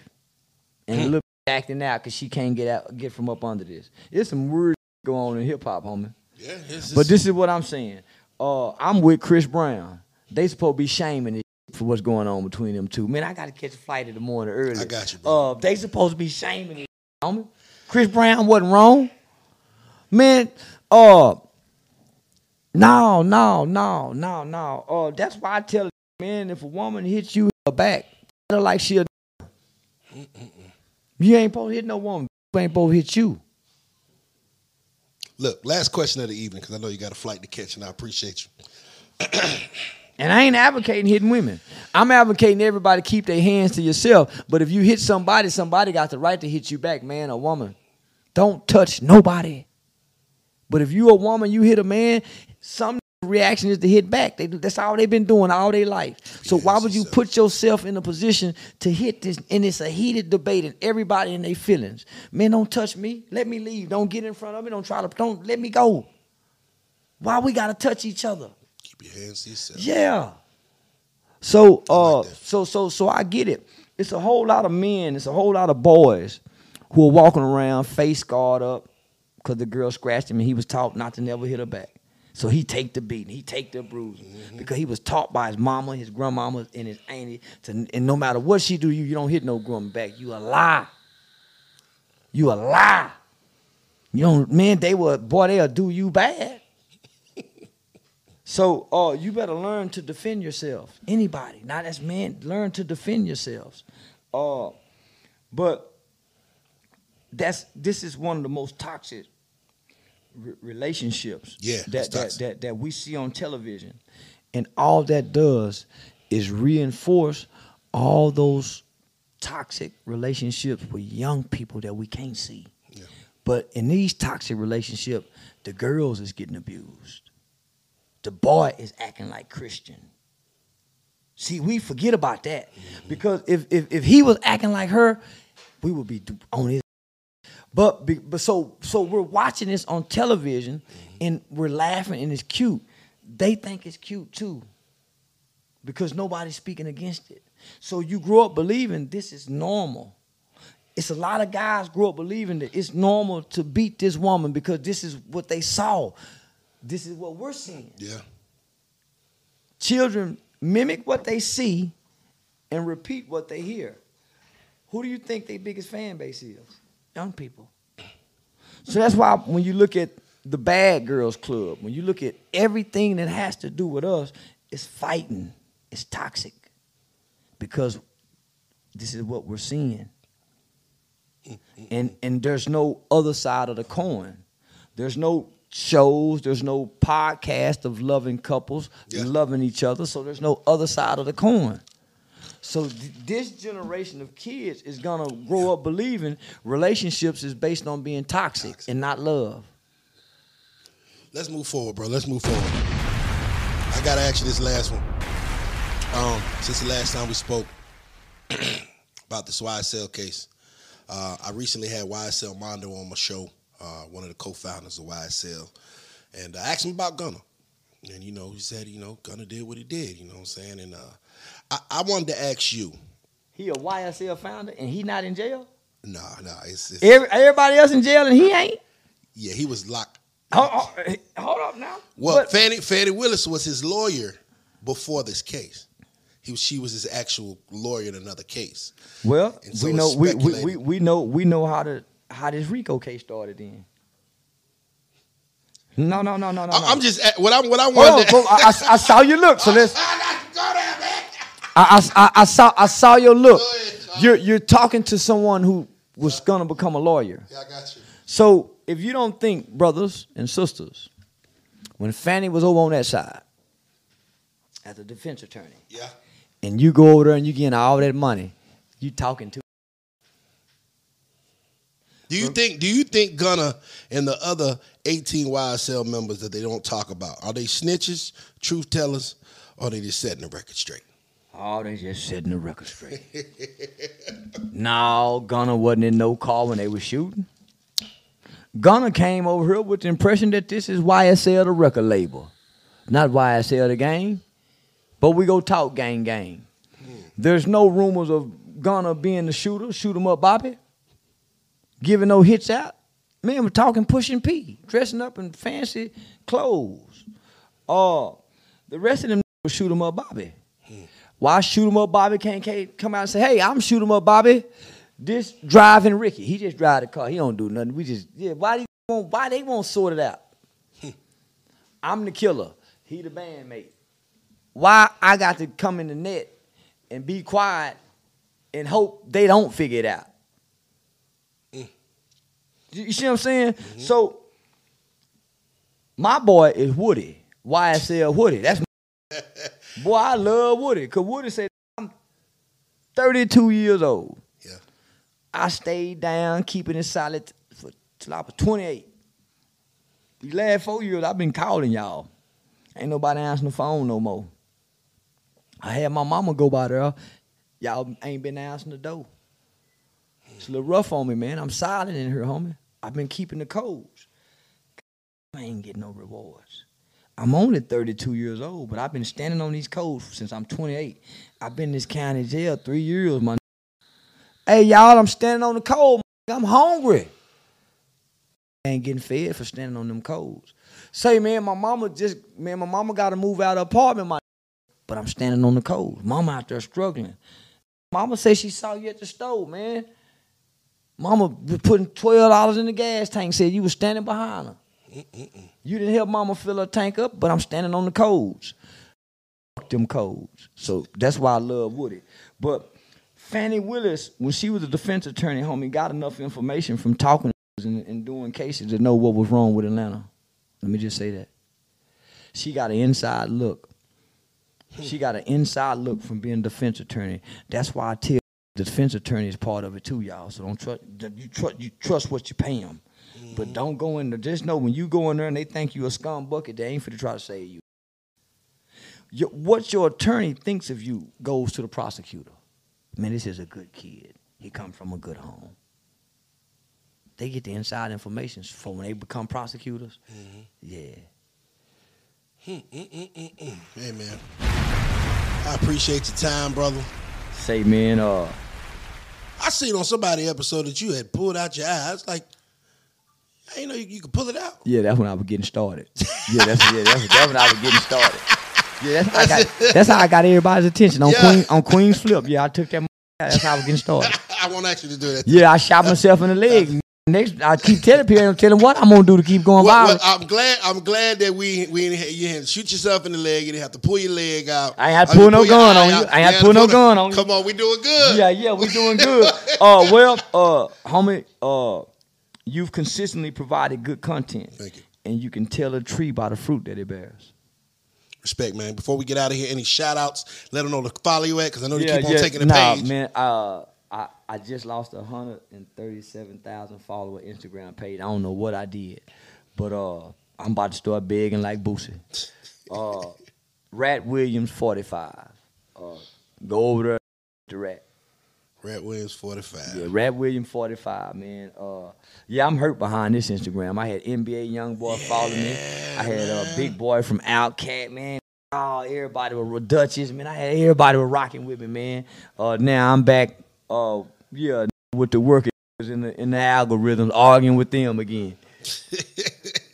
and look acting out because she can't get out, get from up under this. There's some weird go on in hip hop, homie. Yeah, it's But this is what I'm saying. Uh, I'm with Chris Brown. They supposed to be shaming it. for what's going on between them two. Man, I got to catch a flight in the morning early. I got you, bro. Uh, they supposed to be shaming it on me. Chris Brown wasn't wrong. Man, uh, no, no, no, no, no. Uh, that's why I tell man, if a woman hits you in the back, tell her like she a you ain't supposed to hit no woman. You ain't supposed to hit you. Look, last question of the evening because I know you got a flight to catch, and I appreciate you. <clears throat> And I ain't advocating hitting women. I'm advocating everybody keep their hands to yourself. But if you hit somebody, somebody got the right to hit you back, man or woman. Don't touch nobody. But if you a woman, you hit a man, some reaction is to hit back. They, that's all they've been doing all their life. So why would you yourself. put yourself in a position to hit this? And it's a heated debate, and everybody in their feelings. Man, don't touch me. Let me leave. Don't get in front of me. Don't try to. Don't let me go. Why we gotta touch each other? Keep your hands to yourself. Yeah. So uh that. so so so I get it. It's a whole lot of men, it's a whole lot of boys who are walking around face guard up because the girl scratched him and he was taught not to never hit her back. So he take the beating, he take the bruising because he was taught by his mama, his grandmama, and his auntie to and no matter what she do, you you don't hit no woman back. You a lie. You a lie. You don't man, they will boy, they'll do you bad. So uh, you better learn to defend yourself. Anybody, not as men, learn to defend yourselves. Uh, but that's this is one of the most toxic re- relationships Yeah, that, that, that that we see on television, and all that does is reinforce all those toxic relationships with young people that we can't see. Yeah. But in these toxic relationships, the girls is getting abused. The boy is acting like Chrisean. See, we forget about that mm-hmm. because if, if if he was acting like her, we would be on his. But but so so we're watching this on television and we're laughing and it's cute. They think it's cute too because nobody's speaking against it. So you grow up believing this is normal. It's a lot of guys grow up believing that it's normal to beat this woman because this is what they saw. This is what we're seeing. Yeah. Children mimic what they see and repeat what they hear. Who do you think their biggest fan base is? Young people. So that's why when you look at the Bad Girls Club, when you look at everything that has to do with us, it's fighting, it's toxic. Because this is what we're seeing. And and there's no other side of the coin. There's no shows, there's no podcast of loving couples, Yeah. loving each other, so there's no other side of the coin. So th- this generation of kids is gonna grow up believing relationships is based on being toxic, and not love. Let's move forward, bro. Let's move forward. I gotta ask you this last one. Um, since the last time we spoke <clears throat> about this YSL case, uh, I recently had YSL Mondo on my show, uh, one of the co-founders of YSL, and I asked him about Gunna. And you know, he said, you know, Gunna did what he did. You know what I'm saying? And uh, I, I wanted to ask you. He a YSL founder, and he not in jail. Nah, nah, it's, it's Every, everybody else in jail, and he ain't. yeah, he was locked. Hold, hold, hold up now. Well, But- Fani Fani Willis was his lawyer before this case. He was she was his actual lawyer in another case. Well, And so we know we, we, we, we know we know how to how this RICO case started in. No, no, no, no, no. I, no. I'm just what I'm what I wanted. on, to, I, I, I saw your look. So let's. <laughs> I got to go there, man. I, I, saw I saw your look. Go ahead, Sean. You're you're talking to someone who was gonna become a lawyer. Yeah, I got you. So if you don't think, brothers and sisters, when Fani was over on that side as a defense attorney, Yeah. and you go over there and you getting all that money, you talking to Do you think do you think Gunna and the other 18 YSL members that they don't talk about are they snitches, truth tellers, or are they just setting the record straight? Oh, they just setting the record straight. <laughs> no, Gunna wasn't in no car when they were shooting. Gunna came over here with the impression that this is YSL the record label, not YSL the game. But we go talk gang gang. There's no rumors of Gunner being the shooter, shoot him up Bobby, giving no hits out. Man, we're talking pushing P, dressing up in fancy clothes. Uh, the rest of them <laughs> shoot 'em up Bobby. Why shoot him up Bobby can't, can't come out and say, hey, I'm shoot 'em up Bobby. This driving Ricky. He just drive the car. He don't do nothing. We just yeah. Why they won't why they won't sort it out? <laughs> I'm the killer. He the bandmate. Why I got to come in the net and be quiet and hope they don't figure it out. Mm. You you see what I'm saying? Mm-hmm. So my boy is Woody. YSL Woody. That's my <laughs> boy. I love Woody. Cause Woody said I'm 32 years old. Yeah. I stayed down, keeping it solid for till I was 28. These last four years, I've been calling y'all. Ain't nobody answering the phone no more. I had my mama go by there. Y'all ain't been answering the door. It's a little rough on me, man. I'm silent in here, homie. I've been keeping the codes. I ain't getting no rewards. I'm only 32 years old, but I've been standing on these codes since I'm 28. I've been in this county jail three years, my Hey, y'all, I'm standing on the code. I'm hungry. I ain't getting fed for standing on them codes. Say, man, my mama just, man, my mama got to move out of the apartment, my but I'm standing on the codes. Mama out there struggling. Mama say she saw you at the stove, man. Mama was putting twelve dollars in the gas tank. Said you was standing behind her. You didn't help Mama fill her tank up, but I'm standing on the codes. Fuck them codes. So that's why I love Woody. But Fani Willis, when she was a defense attorney, homie, got enough information from talking and, and doing cases to know what was wrong with Atlanta. Let me just say that. She got an inside look. She got an inside look from being defense attorney. That's why I tell the defense attorney is part of it too, y'all. So don't trust you trust you trust what you pay them, but don't go in there. Just know when you go in there and they think you a scum bucket, they ain't for to try to save you. Your, what your attorney thinks of you goes to the prosecutor. Man, this is a good kid. He come from a good home. They get the inside information for when they become prosecutors. Mm-hmm. Yeah. Hmm, hmm, hmm, hey man. I appreciate your time, brother. Say, man, uh, I seen on somebody episode that you had pulled out your eye. It's like, I didn't know you, you could pull it out. Yeah, that's when I was getting started. <laughs> Yeah, that's yeah, that's, that's when I was getting started. Yeah, that's how I got, that's how I got everybody's attention on Yeah. Queen on Queen's Flip. Yeah, I took that. That's how I was getting started. <laughs> I won't to do that. Yeah, I shot myself in the leg. Next, I keep telling people, I'm telling what I'm gonna do to keep going Well, viral. well, I'm glad. I'm glad that we we didn't, you didn't shoot yourself in the leg. You didn't have to pull your leg out. I ain't had to pull no gun on you. I ain't had to pull no gun on you. Come on, we doing good. yeah, yeah, we doing good. Uh, well, uh, homie, uh, you've consistently provided good content, Thank you. and you can tell a tree by the fruit that it bears. Respect, man. Before we get out of here, any shout outs? Let them know to follow you at because I know they Yeah, keep on yeah. taking the nah, page. man. Uh, I I just lost a hundred and thirty-seven thousand follower Instagram page. I don't know what I did, but uh, I'm about to start begging like Boosie. Uh, Ratt Williams forty-five. Uh, go over there to Rat. Ratt Williams 45. Yeah, Ratt Williams forty-five. Man. Uh, yeah, I'm hurt behind this Instagram. I had NBA YoungBoy following me. I had a Big Boi from OutKast, man. Oh, everybody was Duchess, man. I had everybody was rocking with me, man. Uh, now I'm back. Uh, yeah, with the workers in the in the algorithms, arguing with them again. <laughs>